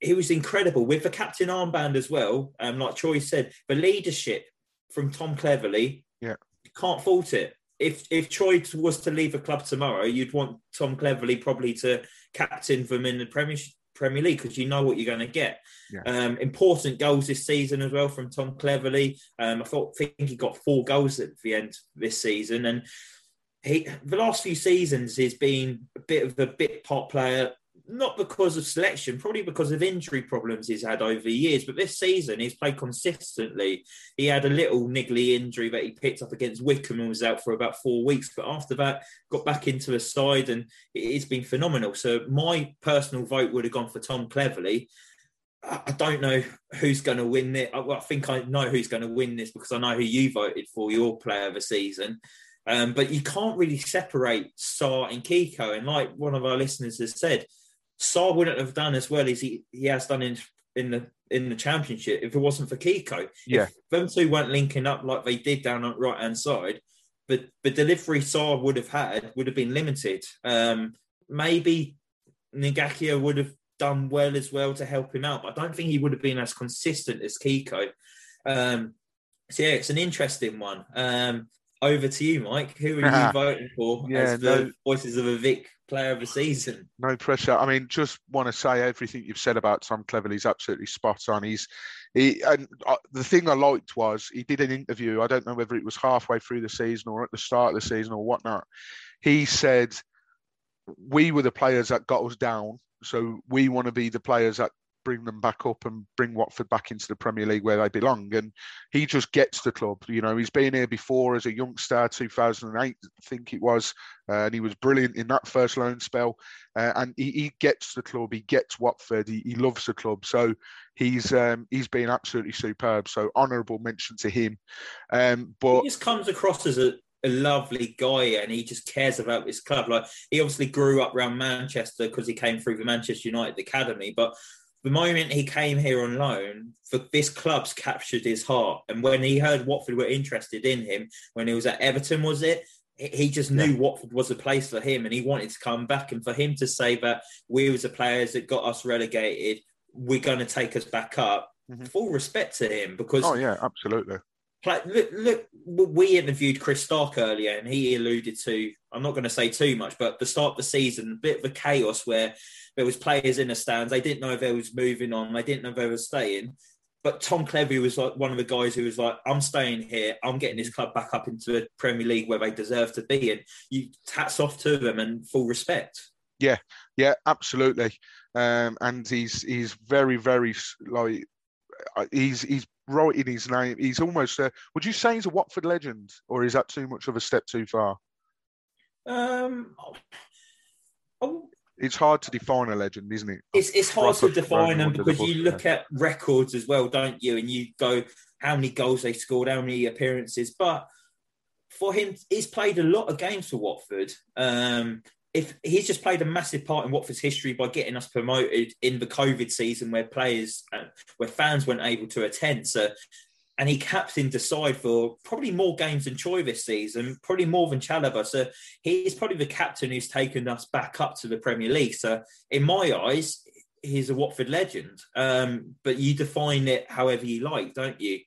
he was incredible with the captain armband as well. Um, like Troy said, the leadership from Tom Cleverley, yeah, can't fault it. If if Troy was to leave a club tomorrow, you'd want Tom Cleverley probably to captain them in the Premiership Premier League because you know what you're going to get. Yeah. Um, important goals this season as well from Tom Cleverley. Um, I thought think he got four goals at the end this season, and he the last few seasons he's been a bit of a bit part player not because of selection, probably because of injury problems he's had over the years. But this season, he's played consistently. He had a little niggly injury that he picked up against Wycombe and was out for about four weeks. But after that, got back into the side and it's been phenomenal. So my personal vote would have gone for Tom Cleverley. I don't know who's going to win it. I think I know who's going to win this because I know who you voted for your player of the season. Um, but you can't really separate Sarr and Kiko. And like one of our listeners has said, Sarr wouldn't have done as well as he, he has done in in the in the championship if it wasn't for Kiko. Yeah. If them two weren't linking up like they did down on right hand side, but the delivery Sarr would have had would have been limited. Um, maybe Ngakia would have done well as well to help him out, but I don't think he would have been as consistent as Kiko. Um, so yeah, it's an interesting one. Um, over to you, Mike. Who are you voting for Yeah, as the no- voices of a Vic player of the season? No pressure. I mean, just want to say everything you've said about Tom Cleverley's absolutely spot on. He's he and uh, the thing I liked was he did an interview. I don't know whether it was halfway through the season or at the start of the season or whatnot. He said, "We were the players that got us down, so we want to be the players that." Bring them back up and bring Watford back into the Premier League where they belong. And he just gets the club. You know, he's been here before as a youngster, 2008, I think it was, uh, and he was brilliant in that first loan spell. Uh, and he, he gets the club, he gets Watford, he, he loves the club. So he's um, he's been absolutely superb. So honourable mention to him. Um, but he just comes across as a, a lovely guy and he just cares about his club. Like he obviously grew up around Manchester because he came through the Manchester United Academy, but the moment he came here on loan, for this club's captured his heart. And when he heard Watford were interested in him, when he was at Everton, was it? He- just knew Yeah. Watford was a place for him, and he wanted to come back. And for him to say that we was the players that got us relegated, we're going to take us back up. Mhm. Full respect to him because oh yeah, absolutely. Like look, look we interviewed chris stark earlier and he alluded to i'm not going to say too much but the start of the season a bit of a chaos where there was players in the stands. They didn't know if they was moving on. They didn't know if they were staying. But tom clevy was like one of the guys who was like i'm staying here. I'm getting this club back up into the premier league where they deserve to be. And you hats off to them and full respect. Yeah, yeah, absolutely. Um, and he's he's very very like uh, he's he's in his name. He's almost. A, would you say he's a Watford legend, or is that too much of a step too far? um oh, It's hard to define a legend, isn't it? it's it's hard to define them under the because you look at records as well, don't you? And you go how many goals they scored, how many appearances. But for him, he's played a lot of games for Watford. Um, if he's just played a massive part in Watford's history by getting us promoted in the COVID season, where players, uh, where fans weren't able to attend, so. And he captained the side for probably more games than Troy this season, probably more than Chalobah. So he's probably the captain who's taken us back up to the Premier League. So in my eyes, he's a Watford legend. Um, but you define it however you like, don't you?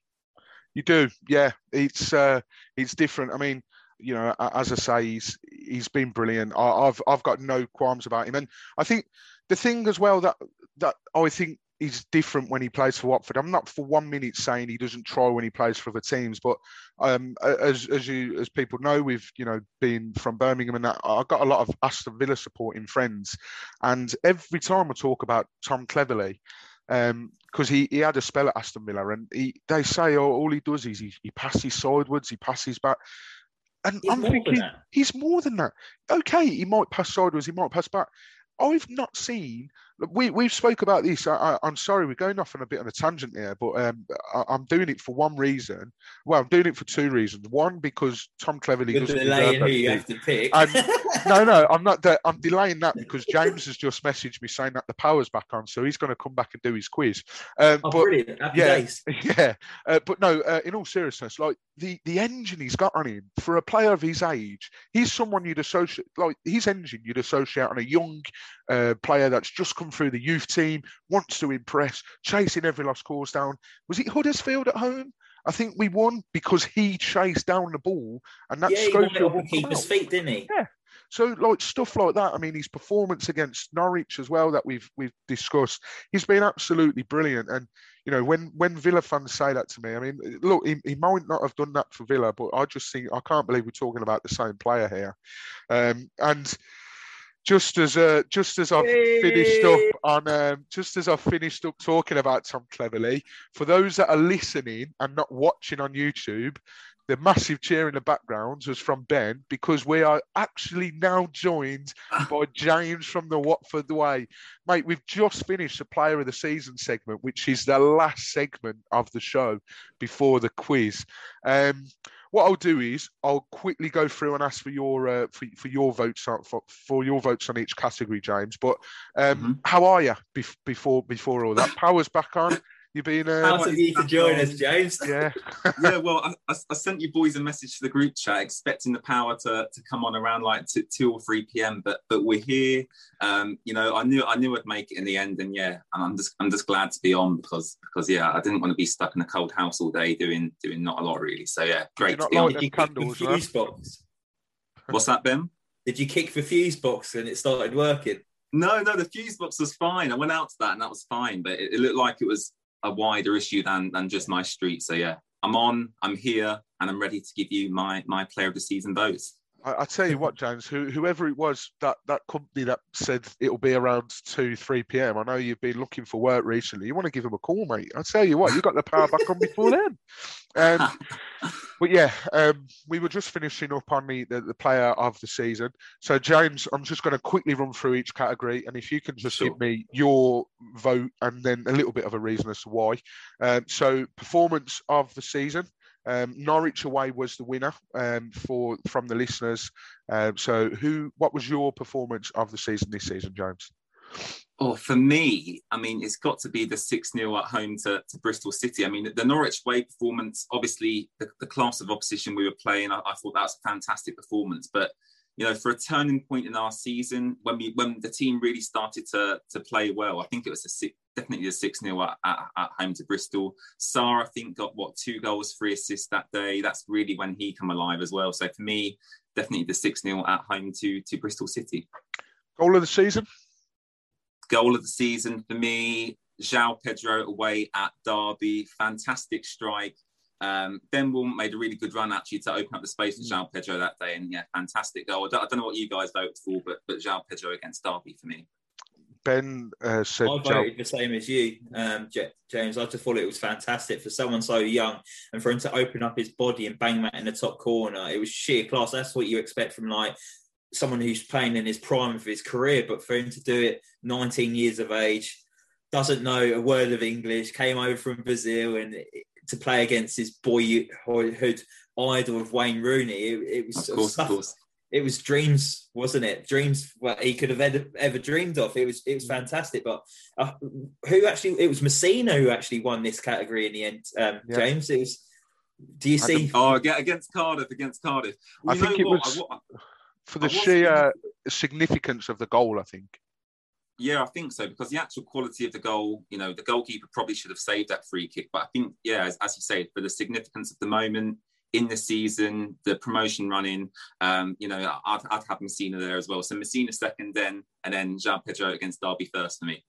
You do, yeah. It's uh, it's different. I mean, you know, as I say, he's he's been brilliant. I, I've I've got no qualms about him, and I think the thing as well that that I think is different when he plays for Watford. I'm not for one minute saying he doesn't try when he plays for other teams, but um, as as you as people know, we've you know been from Birmingham and that I've got a lot of Aston Villa supporting friends, and every time I talk about Tom Cleverley, because he, he had a spell at Aston Villa, and he, they say oh, all he does is he, he passes sideways, he passes back. And He's I'm thinking he's more than that. Okay, he might pass sideways, he might pass back. I've not seen. We we've spoke about this. I, I'm sorry, we're going off on a bit on a tangent here, but um, I, I'm doing it for one reason. Well, I'm doing it for two reasons. One because Tom Cleverley With doesn't delaying who you have to pick. No, no, I'm not. De- I'm delaying that because James has just messaged me saying that the power's back on, so he's going to come back and do his quiz. Um, oh, but brilliant. Happy yeah. days. yeah, uh, but no. Uh, in all seriousness, like the the engine he's got on him for a player of his age, he's someone you'd associate like his engine you'd associate on a young uh, player that's just come through the youth team, wants to impress, chasing every lost cause down. Was it Huddersfield at home? I think we won because he chased down the ball and that yeah, he Schofield will keeper's feet, didn't he? Yeah. So like stuff like that. I mean, his performance against Norwich as well that we've we've discussed. He's been absolutely brilliant. And you know, when when Villa fans say that to me, I mean, look, he, he might not have done that for Villa, but I just think I can't believe we're talking about the same player here. Um, and just as uh, just as I've finished up on um, just as I've finished up talking about Tom Cleverley, for those that are listening and not watching on YouTube, the massive cheer in the background was from Ben because we are actually now joined by James from the Watford Way. Mate, we've just finished the player of the season segment, which is the last segment of the show before the quiz. Um, what I'll do is I'll quickly go through and ask for your uh, for, for your votes on, for, for your votes on each category, James. But um, mm-hmm. how are you before before all that? Power's back on. You've been. Uh, How of you to join us, James? Yeah. yeah. Well, I, I, sent you boys a message to the group chat, expecting the power to, to come on around like two, two or three p.m. But but we're here. Um, you know, I knew I knew I'd make it in the end, and yeah, and I'm just I'm just glad to be on because because yeah, I didn't want to be stuck in a cold house all day doing doing not a lot really. So yeah, great to be on. You candles, fuse box. What's that, Ben? Did you kick the fuse box and it started working? No, no, the fuse box was fine. I went out to that and that was fine, but it, it looked like it was a wider issue than than just my street. So yeah, I'm on, I'm here, and I'm ready to give you my my player of the season votes. I, I tell you what, James, who, whoever it was that that company that said it'll be around two, three p.m. I know you've been looking for work recently. You want to give them a call, mate? I tell you what, you got the power back on before then. Um, but yeah, um, we were just finishing up on the, the, the player of the season. So James, I'm just going to quickly run through each category, and if you can just sure. give me your vote and then a little bit of a reason as to why. Um, so performance of the season. Um, Norwich away was the winner um, for from the listeners. Um, so, who? What was your performance of the season this season, James? Oh, for me, I mean, it's got to be the 6 0 at home to, to, Bristol City. I mean, the Norwich way performance, obviously, the, the class of opposition we were playing, I, I, thought that was a fantastic performance. But, you know, for a turning point in our season, when we when the team really started to, to play well, I think it was a definitely a 6 0 at, at, at, home to Bristol. Sarr, I think, got what, two goals, three assists that day. That's really when he come alive as well. So for me, definitely the 6 0 at home to, to Bristol City. Goal of the season? Goal of the season for me, João Pedro away at Derby. Fantastic strike. Um, ben Will made a really good run actually to open up the space for mm. João Pedro that day, and yeah, fantastic goal. I don't, I don't know what you guys voted for, but but João Pedro against Derby for me. Ben uh, said. I voted the same as you, um, James. I just thought it was fantastic for someone so young and for him to open up his body and bang that in the top corner. It was sheer class. That's what you expect from like someone who's playing in his prime of his career. But for him to do it 19 years of age, doesn't know a word of English, came over from Brazil and to play against his boyhood idol of Wayne Rooney. It, it was of course, of course it was dreams, wasn't it? Dreams what he could have ever, ever dreamed of. It was it was mm. fantastic. But uh, who actually? It was Masina who actually won this category in the end. Um, yeah. James, it was. Do you see? Oh, against Cardiff, against Cardiff. Well, I think it what? was I, for the sheer significance of the goal. I think. Yeah, I think so because the actual quality of the goal, you know, the goalkeeper probably should have saved that free kick. But I think, yeah, as, as you say, for the significance of the moment, in the season, the promotion running, um, you know, I'd, I'd have Masina there as well. So Masina second, then, and then João Pedro against Derby first for me.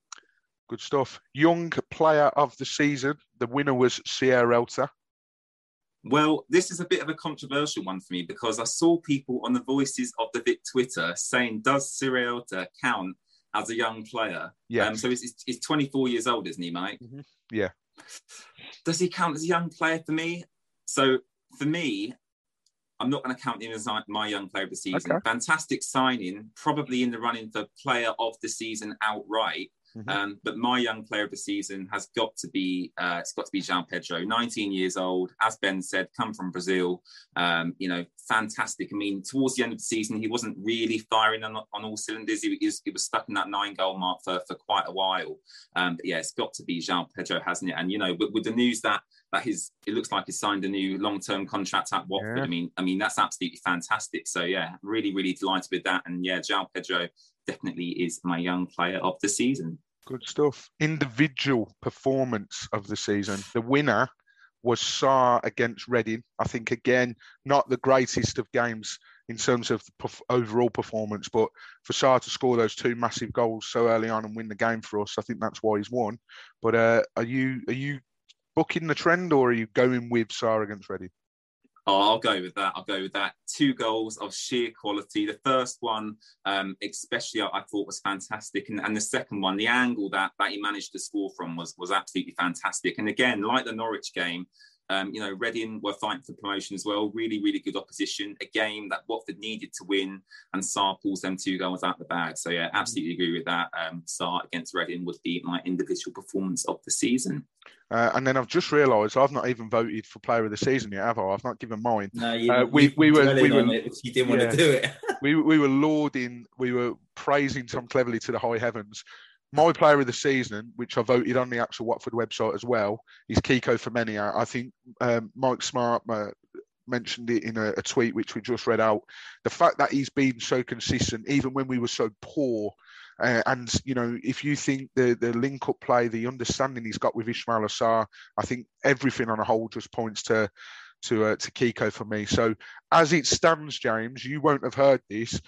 Good stuff. Young player of the season. The winner was Sierralta. Well, this is a bit of a controversial one for me because I saw people on the Voices of the Vic Twitter saying, does Sierralta count as a young player? Yeah. Um, so he's, he's 24 years old, isn't he, Mike? Mm-hmm. Yeah. Does he count as a young player for me? So for me, I'm not going to count him as my young player of the season. Okay. Fantastic signing, probably in the running for player of the season outright. Mm-hmm. Um, but my young player of the season has got to be uh, it's got to be João Pedro, 19 years old, as Ben said, come from Brazil. Um, you know, fantastic. I mean, towards the end of the season, he wasn't really firing on, on all cylinders. He, he, was, he was stuck in that nine goal mark for, for quite a while. Um, but yeah, it's got to be João Pedro, hasn't it? And you know, with, with the news that that his it looks like he's signed a new long term contract at Watford. Yeah. I mean, I mean that's absolutely fantastic. So yeah, really, really delighted with that. And yeah, João Pedro definitely is my young player of the season. Good stuff. Individual performance of the season. The winner was Sarr against Reading. I think again, not the greatest of games in terms of overall performance. But for Sarr to score those two massive goals so early on and win the game for us, I think that's why he's won. But uh, are you are you booking the trend or are you going with Sarr against? Oh, I'll go with that. I'll go with that. Two goals of sheer quality. The first one, um, especially, I, I, thought was fantastic, and, and, the second one, the angle that that he managed to score from was was absolutely fantastic. And again, like the Norwich game, um, you know, Reading were fighting for promotion as well. Really, really good opposition. A game that Watford needed to win, and Sarr pulls them two goals out the bag. So yeah, absolutely agree with that. Um, Sarr against Reading would be my individual performance of the season. Uh, and then I've just realised I've not even voted for Player of the Season yet, have I? I've not given mine. No, you, uh, we, we were we were you didn't want to do it. we we were lauding, we were praising Tom Cleverley to the high heavens my player of the season, which I voted on the actual Watford website as well, is Kiko Femenia. I think um, Mike Smart uh, mentioned it in a, a, tweet which we just read out. The fact that he's been so consistent, even when we were so poor, uh, and you know, if you think the the link up play, the understanding he's got with Ismaila Sarr, I think everything on a whole just points to to uh, to Kiko for me. So as it stands, James, you won't have heard this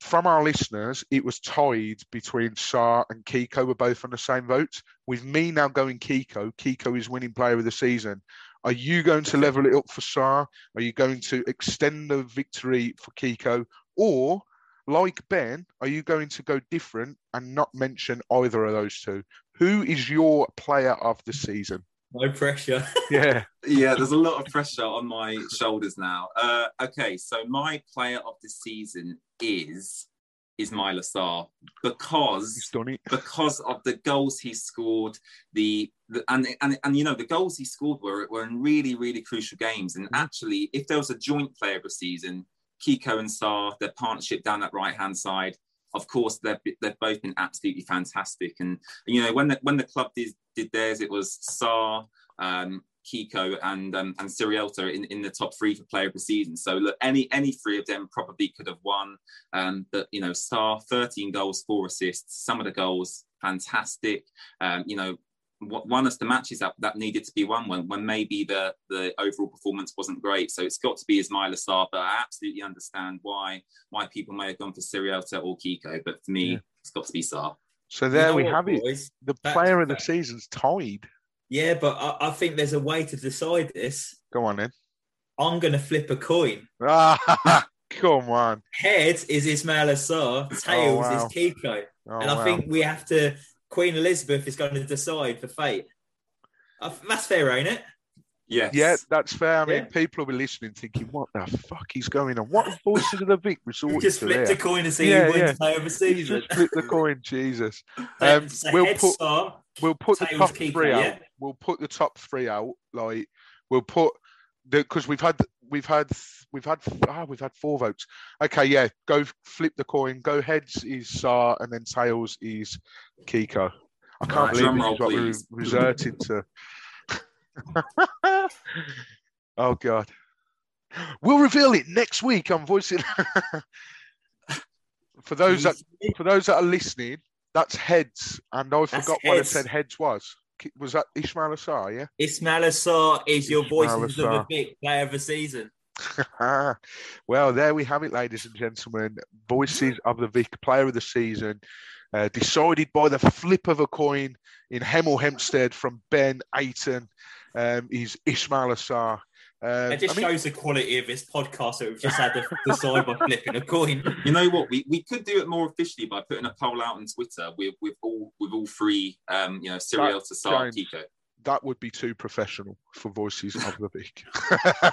from our listeners, it was tied between Sarr and Kiko were both on the same vote. With me now going Kiko, Kiko is winning player of the season. Are you going to level it up for Sarr? Are you going to extend the victory for Kiko? Or, like Ben, are you going to go different and not mention either of those two? Who is your player of the season? No pressure. yeah. Yeah, there's a lot of pressure on my shoulders now. Uh, okay, so my player of the season is Ismaila Sarr because because of the goals he scored, the, the, and, and and you know the goals he scored were were in really really crucial games. And mm-hmm. actually, if there was a joint player of the season, Kiko and Sarr, their partnership down that right hand side, of course they've they've both been absolutely fantastic. And you know when the when the club did did theirs, it was Sarr, um, Kiko, and um, and Sierralta in, in the top three for player of the season. So look, any any three of them probably could have won. Um, but you know, Sarr 13 goals, four assists. Some of the goals fantastic. Um, you know, won us the matches that, that needed to be won when, when maybe the, the overall performance wasn't great. So it's got to be Ismaila Sarr, but I absolutely understand why why people may have gone for Sierralta or Kiko. But for me, yeah. it's got to be Sarr. So there you know we what, have boys? it. The player of the season's tied. Yeah, but I, I, think there's a way to decide this. Go on then. I'm going to flip a coin. come on. Head is Ismaila Sarr, tails oh, wow. is Kiko. Oh, and I wow. think we have to Queen Elizabeth is going to decide for fate. Uh, that's fair, ain't it? Yes. Yeah, that's fair. I mean, yeah. people will be listening thinking, what the fuck is going on? What voices of the Vic resorted Just flip the coin and see yeah, who wins yeah. over season. Just flip the coin, Jesus. Um, we'll, put, star, we'll put the top keeper, three out. Yeah. We'll put the top three out. Like, we'll put the, because we've had we've had we've had ah, we've had four votes. Okay, yeah, go flip the coin. Go heads is Sarr, and then tails is Kiko. I can't right, believe this is what we resorted to. oh God, we'll reveal it next week on voicing. for those that for those that are listening, that's heads, and I forgot what I said heads was was that Ismaila Sarr, yeah? Ismaila Sarr is your voice of the big player of the season. well, there we have it, ladies and gentlemen. Voices of the Vic player of the season, uh, decided by the flip of a coin in Hemel Hempstead from Ben Aiton. Um, is Ismaila Sarr. Um, it just I mean, shows the quality of this podcast that we've just had The side by flipping a coin. You know what? We, we could do it more officially by putting a poll out on Twitter with, with all with all three, um, you know, Sierralta Sarr, Kiko. That would be too professional for Voices of the Vic.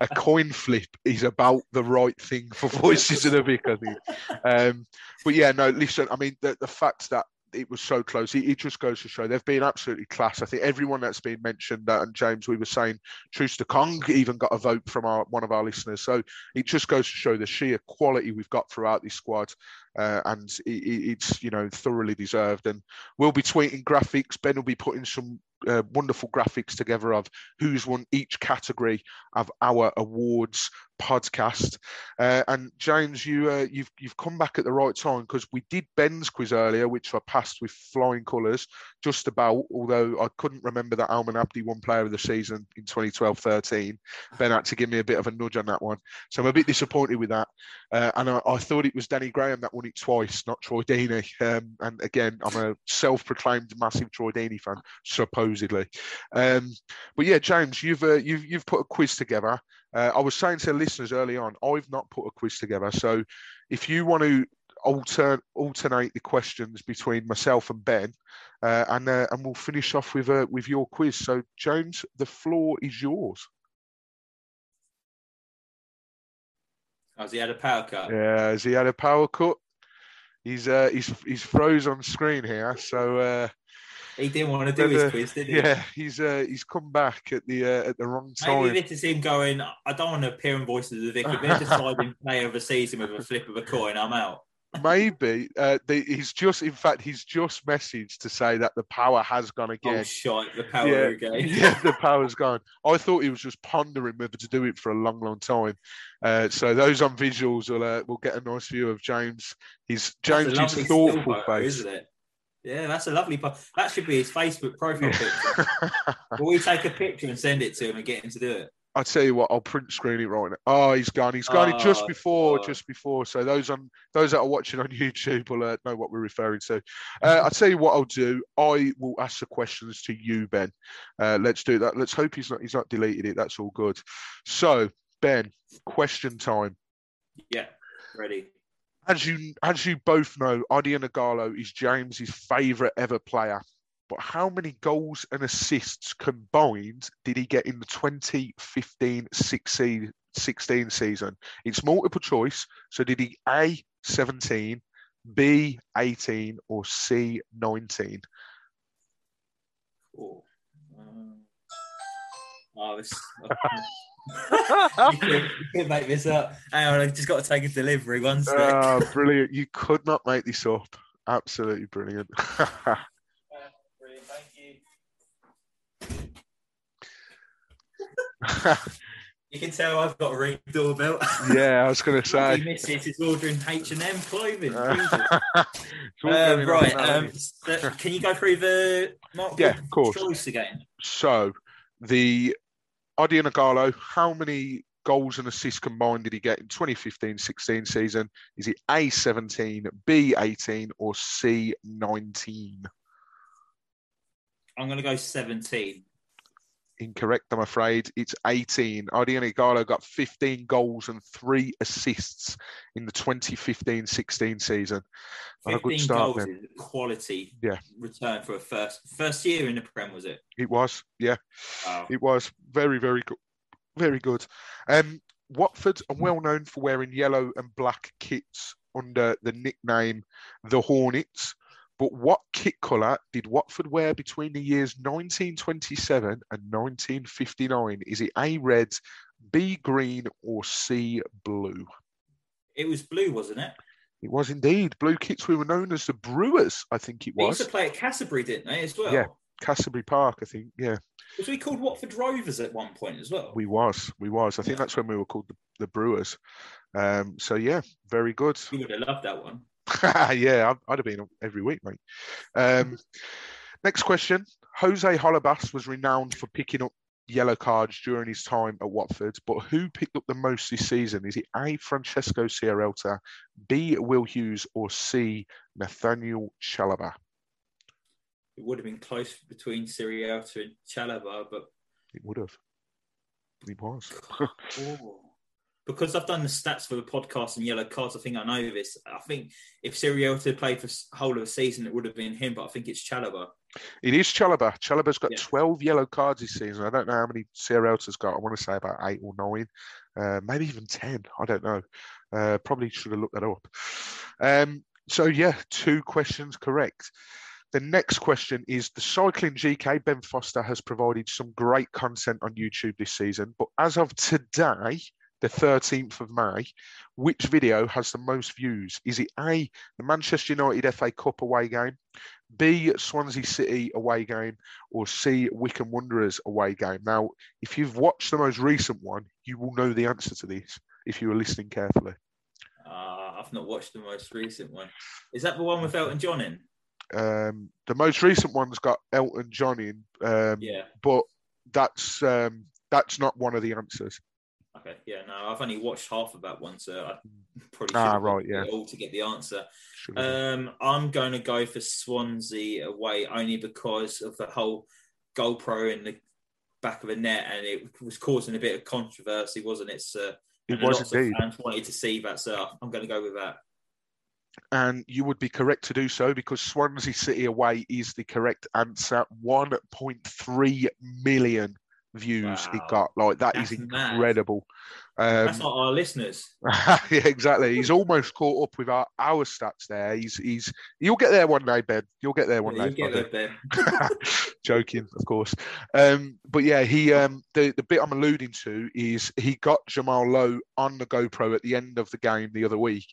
a coin flip is about the right thing for Voices of the Vic, I think. Um, but yeah, no, listen, I mean, the, the fact that it was so close. It, it, just goes to show they've been absolutely class. I think everyone that's been mentioned, that and James, we were saying, Troost-Ekong even got a vote from our one of our listeners. So it just goes to show the sheer quality we've got throughout this squad, uh, and it, it's you know thoroughly deserved. And we'll be tweeting graphics. Ben will be putting some uh, wonderful graphics together of who's won each category of our awards podcast. Uh, and James, you uh, you've you've come back at the right time because we did Ben's quiz earlier, which I passed with flying colours, just about. Although I couldn't remember that Almen Abdi won Player of the Season in 2012-13. Ben had to give me a bit of a nudge on that one, so I'm a bit disappointed with that. Uh, and I, I, thought it was Danny Graham that won it twice, not Troy Deeney. Um, and again, I'm a self-proclaimed massive Troy Deeney fan, supposedly. Um, but yeah, James, you've uh, you've you've put a quiz together. Uh, I was saying to listeners early on, I've not put a quiz together. So if you want to alter, alternate the questions between myself and Ben, uh, and uh, and we'll finish off with uh, with your quiz. So Jones, the floor is yours. Has he had a power cut? Yeah, has he had a power cut? He's uh he's he's froze on screen here, so uh he didn't want to do his quiz, did he? Yeah, he's uh, he's come back at the uh, at the wrong time. Maybe this is him going. I don't want to appear in Voices of the Vic. If they're deciding play of a season with a flip of a coin, I'm out. Maybe uh, the, he's just, in fact, he's just messaged to say that the power has gone again. Oh, shite, the power yeah, again. yeah, the power's gone. I thought he was just pondering whether to do it for a long, long time. Uh, so those on visuals will uh, will get a nice view of James. He's James' thoughtful photo, face, isn't it? Yeah, that's a lovely. Part. That should be his Facebook profile picture. Will we take a picture and send it to him and get him to do it? I'll tell you what, I'll print screen it right now. Oh, he's gone. He's gone oh, just before, just before. So those on those that are watching on YouTube will uh, know what we're referring to. Uh, I'll tell you what I'll do. I will ask the questions to you, Ben. Uh, let's do that. Let's hope he's not he's not deleted it. That's all good. So Ben, question time. Yeah, ready as you as you both know, Adi Ighalo is James's favourite ever player. But how many goals and assists combined did he get in the 2015-16 season? It's multiple choice. So did he A 17, B 18, or C 19? Oh, um, oh this, you, can, not make this up. Hang on, I just got to take a delivery one sec. Oh, brilliant. You could not make this up. Absolutely brilliant. brilliant, thank you. you can tell I've got a ring doorbell. Yeah, I was going to say. Missus is ordering H and M clothing. uh, right, um, so can you go through the Mark yeah, of course. choice again? So the Odion Ighalo, how many goals and assists combined did he get in 2015-16 season? Is it A17, B18, or C19? I'm going to go 17. Incorrect, I'm afraid. It's 18. Odion Ighalo got 15 goals and three assists in the 2015-16 season. 15 a good start goals then. quality yeah. return for a first first year in the Prem, was it? It was, yeah. Wow. It was very, very good. Very good. Um, Watford are well known for wearing yellow and black kits under the nickname the Hornets. But what kit colour did Watford wear between the years 1927 and 1959? Is it A red, B green, or C blue? It was blue, wasn't it? It was indeed. Blue kits, we were known as the Brewers, I think it was. They used to play at Cassiobury, didn't they, as well? Yeah, Cassiobury Park, I think, yeah. Was we called Watford Rovers at one point as well? We was, we was. I think yeah. that's when we were called the, the Brewers. Um, so, yeah, very good. You would have loved that one. yeah, I'd, I'd, have been every week, mate. Um, next question. Jose Holebas was renowned for picking up yellow cards during his time at Watford, but who picked up the most this season? Is it A. Francesco Sierralta, B. Will Hughes, or C. Nathaniel Chalobah? It would have been close between Sierralta and Chalobah, but it would have. It was. oh because I've done the stats for the podcast and yellow cards, I think I know this. I think if Sierralta played for whole of the season, it would have been him, but I think it's Chalobah. It is Chalobah. Chalobah's got yeah. 12 yellow cards this season. I don't know how many Sierralta's got. I want to say about eight or nine, uh, maybe even 10. I don't know. Uh, probably should have looked that up. Um, so, yeah, two questions correct. The next question is the cycling GK. Ben Foster has provided some great content on YouTube this season, but as of today, the 13th of May, which video has the most views? Is it A, the Manchester United FA Cup away game, B, Swansea City away game, or C, Wycombe Wanderers away game? Now, if you've watched the most recent one, you will know the answer to this. if you were listening carefully. Uh, I've not watched the most recent one. Is that the one with Elton John in? Um, the most recent one's got Elton John in, um, Yeah. but that's um, that's not one of the answers. Okay. Yeah. No, I've only watched half of that one, so I probably Ah, right, yeah. all to get the answer. Um, I'm going to go for Swansea away only because of the whole GoPro in the back of the net, and it was causing a bit of controversy, wasn't it? So, It was lots indeed. of fans wanted to see that, so I'm going to go with that. and you would be correct to do so because Swansea City away is the correct answer. 1.3 million views Wow. got. Like that is That's mad. incredible. Um, That's not our listeners. yeah, exactly. He's almost caught up with our, our stats there. He's he's you'll get there one day, Ben. You'll get there one Yeah, day. there, Ben. Joking, of course. Um, but yeah, he um, the the bit I'm alluding to is he got Jamal Lowe on the GoPro at the end of the game the other week,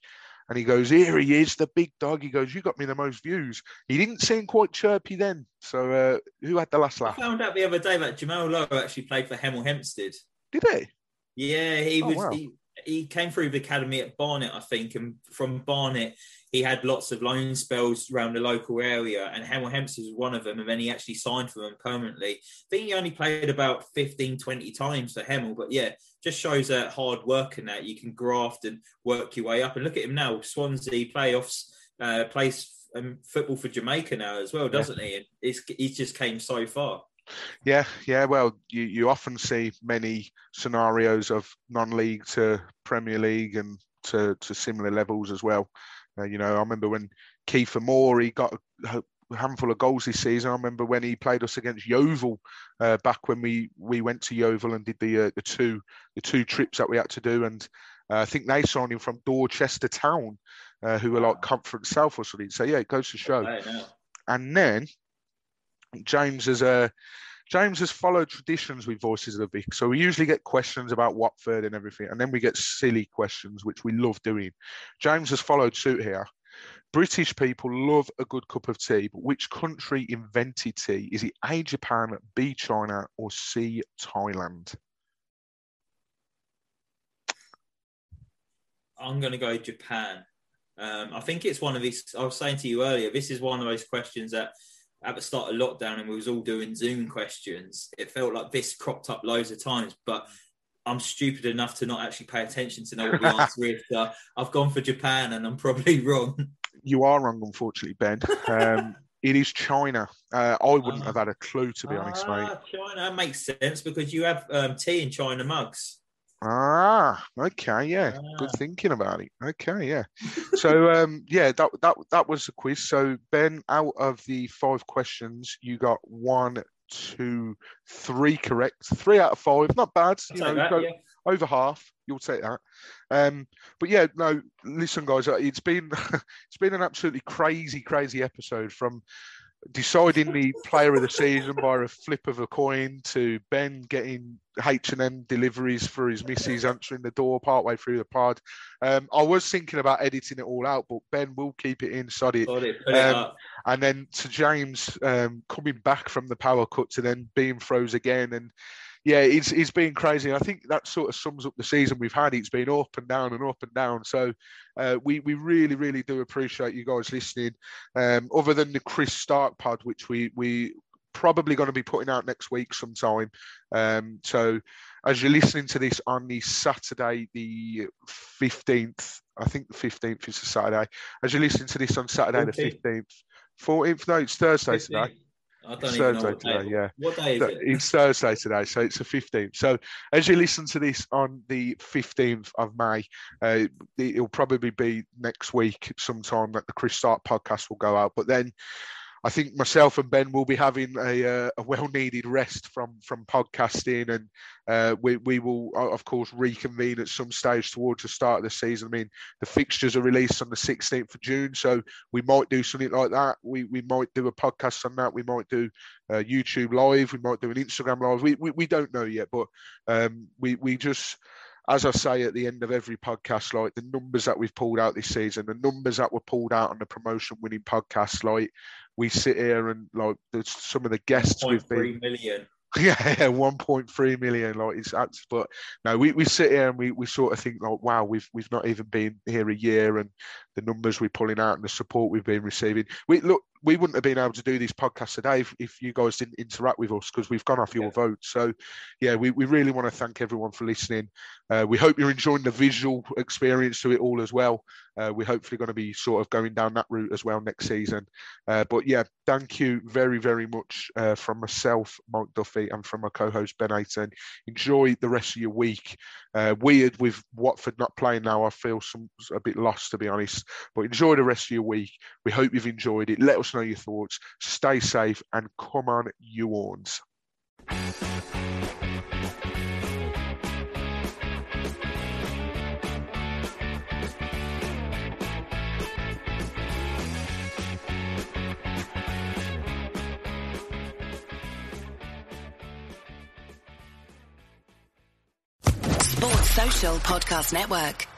and he goes, "Here he is, the big dog." He goes, "You got me the most views." He didn't seem quite chirpy then. So uh, who had the last laugh? I found out the other day that Jamal Lowe actually played for Hemel Hempstead. Did he? Yeah, he Oh, was. wow. He, he came through the academy at Barnet, I think, and from Barnet he had lots of loan spells around the local area, and Hemel Hempstead was one of them. And then he actually signed for them permanently. I think he only played about 15, 20 times for Hemel, but yeah, just shows that hard work and that you can graft and work your way up. And look at him now, Swansea playoffs, uh, plays um, football for Jamaica now as well, doesn't he? And it's, he's just came so far. Yeah, yeah. Well, you, you often see many scenarios of non-league to Premier League and to, to similar levels as well. Uh, you know, I remember when Kiefer Moore he got a handful of goals this season. I remember when he played us against Yeovil uh, back when we we went to Yeovil and did the uh, the two the two trips that we had to do, and uh, I think they signed him from Dorchester Town, uh, who were like Conference South or something. So yeah, it goes to show. Right now. And then James has uh, James has followed traditions with Voices of the Vic. So we usually get questions about Watford and everything, and then we get silly questions, which we love doing. James has followed suit here. British people love a good cup of tea, but which country invented tea? Is it A, Japan, B, China, or C, Thailand? I'm going to go Japan. Um, I think it's one of these. I was saying to you earlier, this is one of those questions that at the start of lockdown, and we was all doing Zoom questions. It felt like this cropped up loads of times, but I'm stupid enough to not actually pay attention to know what the answer is. So I've gone for Japan, and I'm probably wrong. You are wrong, unfortunately, Ben. Um, it is China. Uh, I wouldn't Ah. have had a clue, to be honest, mate. Ah, China makes sense because you have um, tea in China mugs. Ah, okay, yeah. Good Ah. thinking about it. Okay, yeah. So um yeah, that that that was the quiz. So Ben, out of the five questions, you got one, two, three correct. Three out of five. Not bad. I'll You know, that, go- yeah. over half. You'll take that. Um, but yeah, no. Listen, guys, uh, it's been it's been an absolutely crazy, crazy episode from deciding the player of the season by a flip of a coin to Ben getting H and M deliveries for his missus answering the door partway through the pod. Um, I was thinking about editing it all out, but Ben will keep it in, sod it. Got it, put it Um. And then to James um, coming back from the power cut to then being froze again. And yeah, it's it's been crazy. I think that sort of sums up the season we've had. It's been up and down and up and down. So uh, we we really really do appreciate you guys listening. Um, other than the Chris Stark pod, which we we probably going to be putting out next week sometime. Um, so as you're listening to this on the Saturday, the 15th, I think the 15th is a Saturday. As you're listening to this on Saturday, the 15th, 14th, no, it's Thursday today. I don't It's even know Thursday what day. today, yeah. What day is it? It's Thursday today, so it's the 15th. So as you listen to this on the 15th of May, uh, it'll probably be next week sometime that the Chris Stark podcast will go out. But then I think myself and Ben will be having a, uh, a well-needed rest from from podcasting, and uh, we we will of course reconvene at some stage towards the start of the season. I mean, the fixtures are released on the 16th of June, so we might do something like that. We we might do a podcast on that. We might do uh, YouTube live. We might do an Instagram live. We we, we don't know yet, but um, we we just. As I say at the end of every podcast, like the numbers that we've pulled out this season, the numbers that were pulled out on the promotion winning podcast, like we sit here and like there's some of the guests we've been 0.3 million. Yeah, yeah, 1.3 million. Like it's but no, we, we sit here and we, we sort of think like, wow, we've we've not even been here a year, and the numbers we're pulling out and the support we've been receiving. We look, we wouldn't have been able to do these podcasts today if, if you guys didn't interact with us because we've gone off your yeah. vote. So, yeah, we, we really want to thank everyone for listening. Uh, we hope you're enjoying the visual experience to it all as well. Uh, we're hopefully going to be sort of going down that route as well next season. Uh, but yeah, thank you very, very much uh, from myself, Mike Duffy, and from my co host, Ben Aiton. Enjoy the rest of your week. Uh, weird with Watford not playing now. I feel some a bit lost, to be honest. But enjoy the rest of your week. We hope you've enjoyed it. Let us know your thoughts. Stay safe and come on, you horns. Sports Social Podcast Network.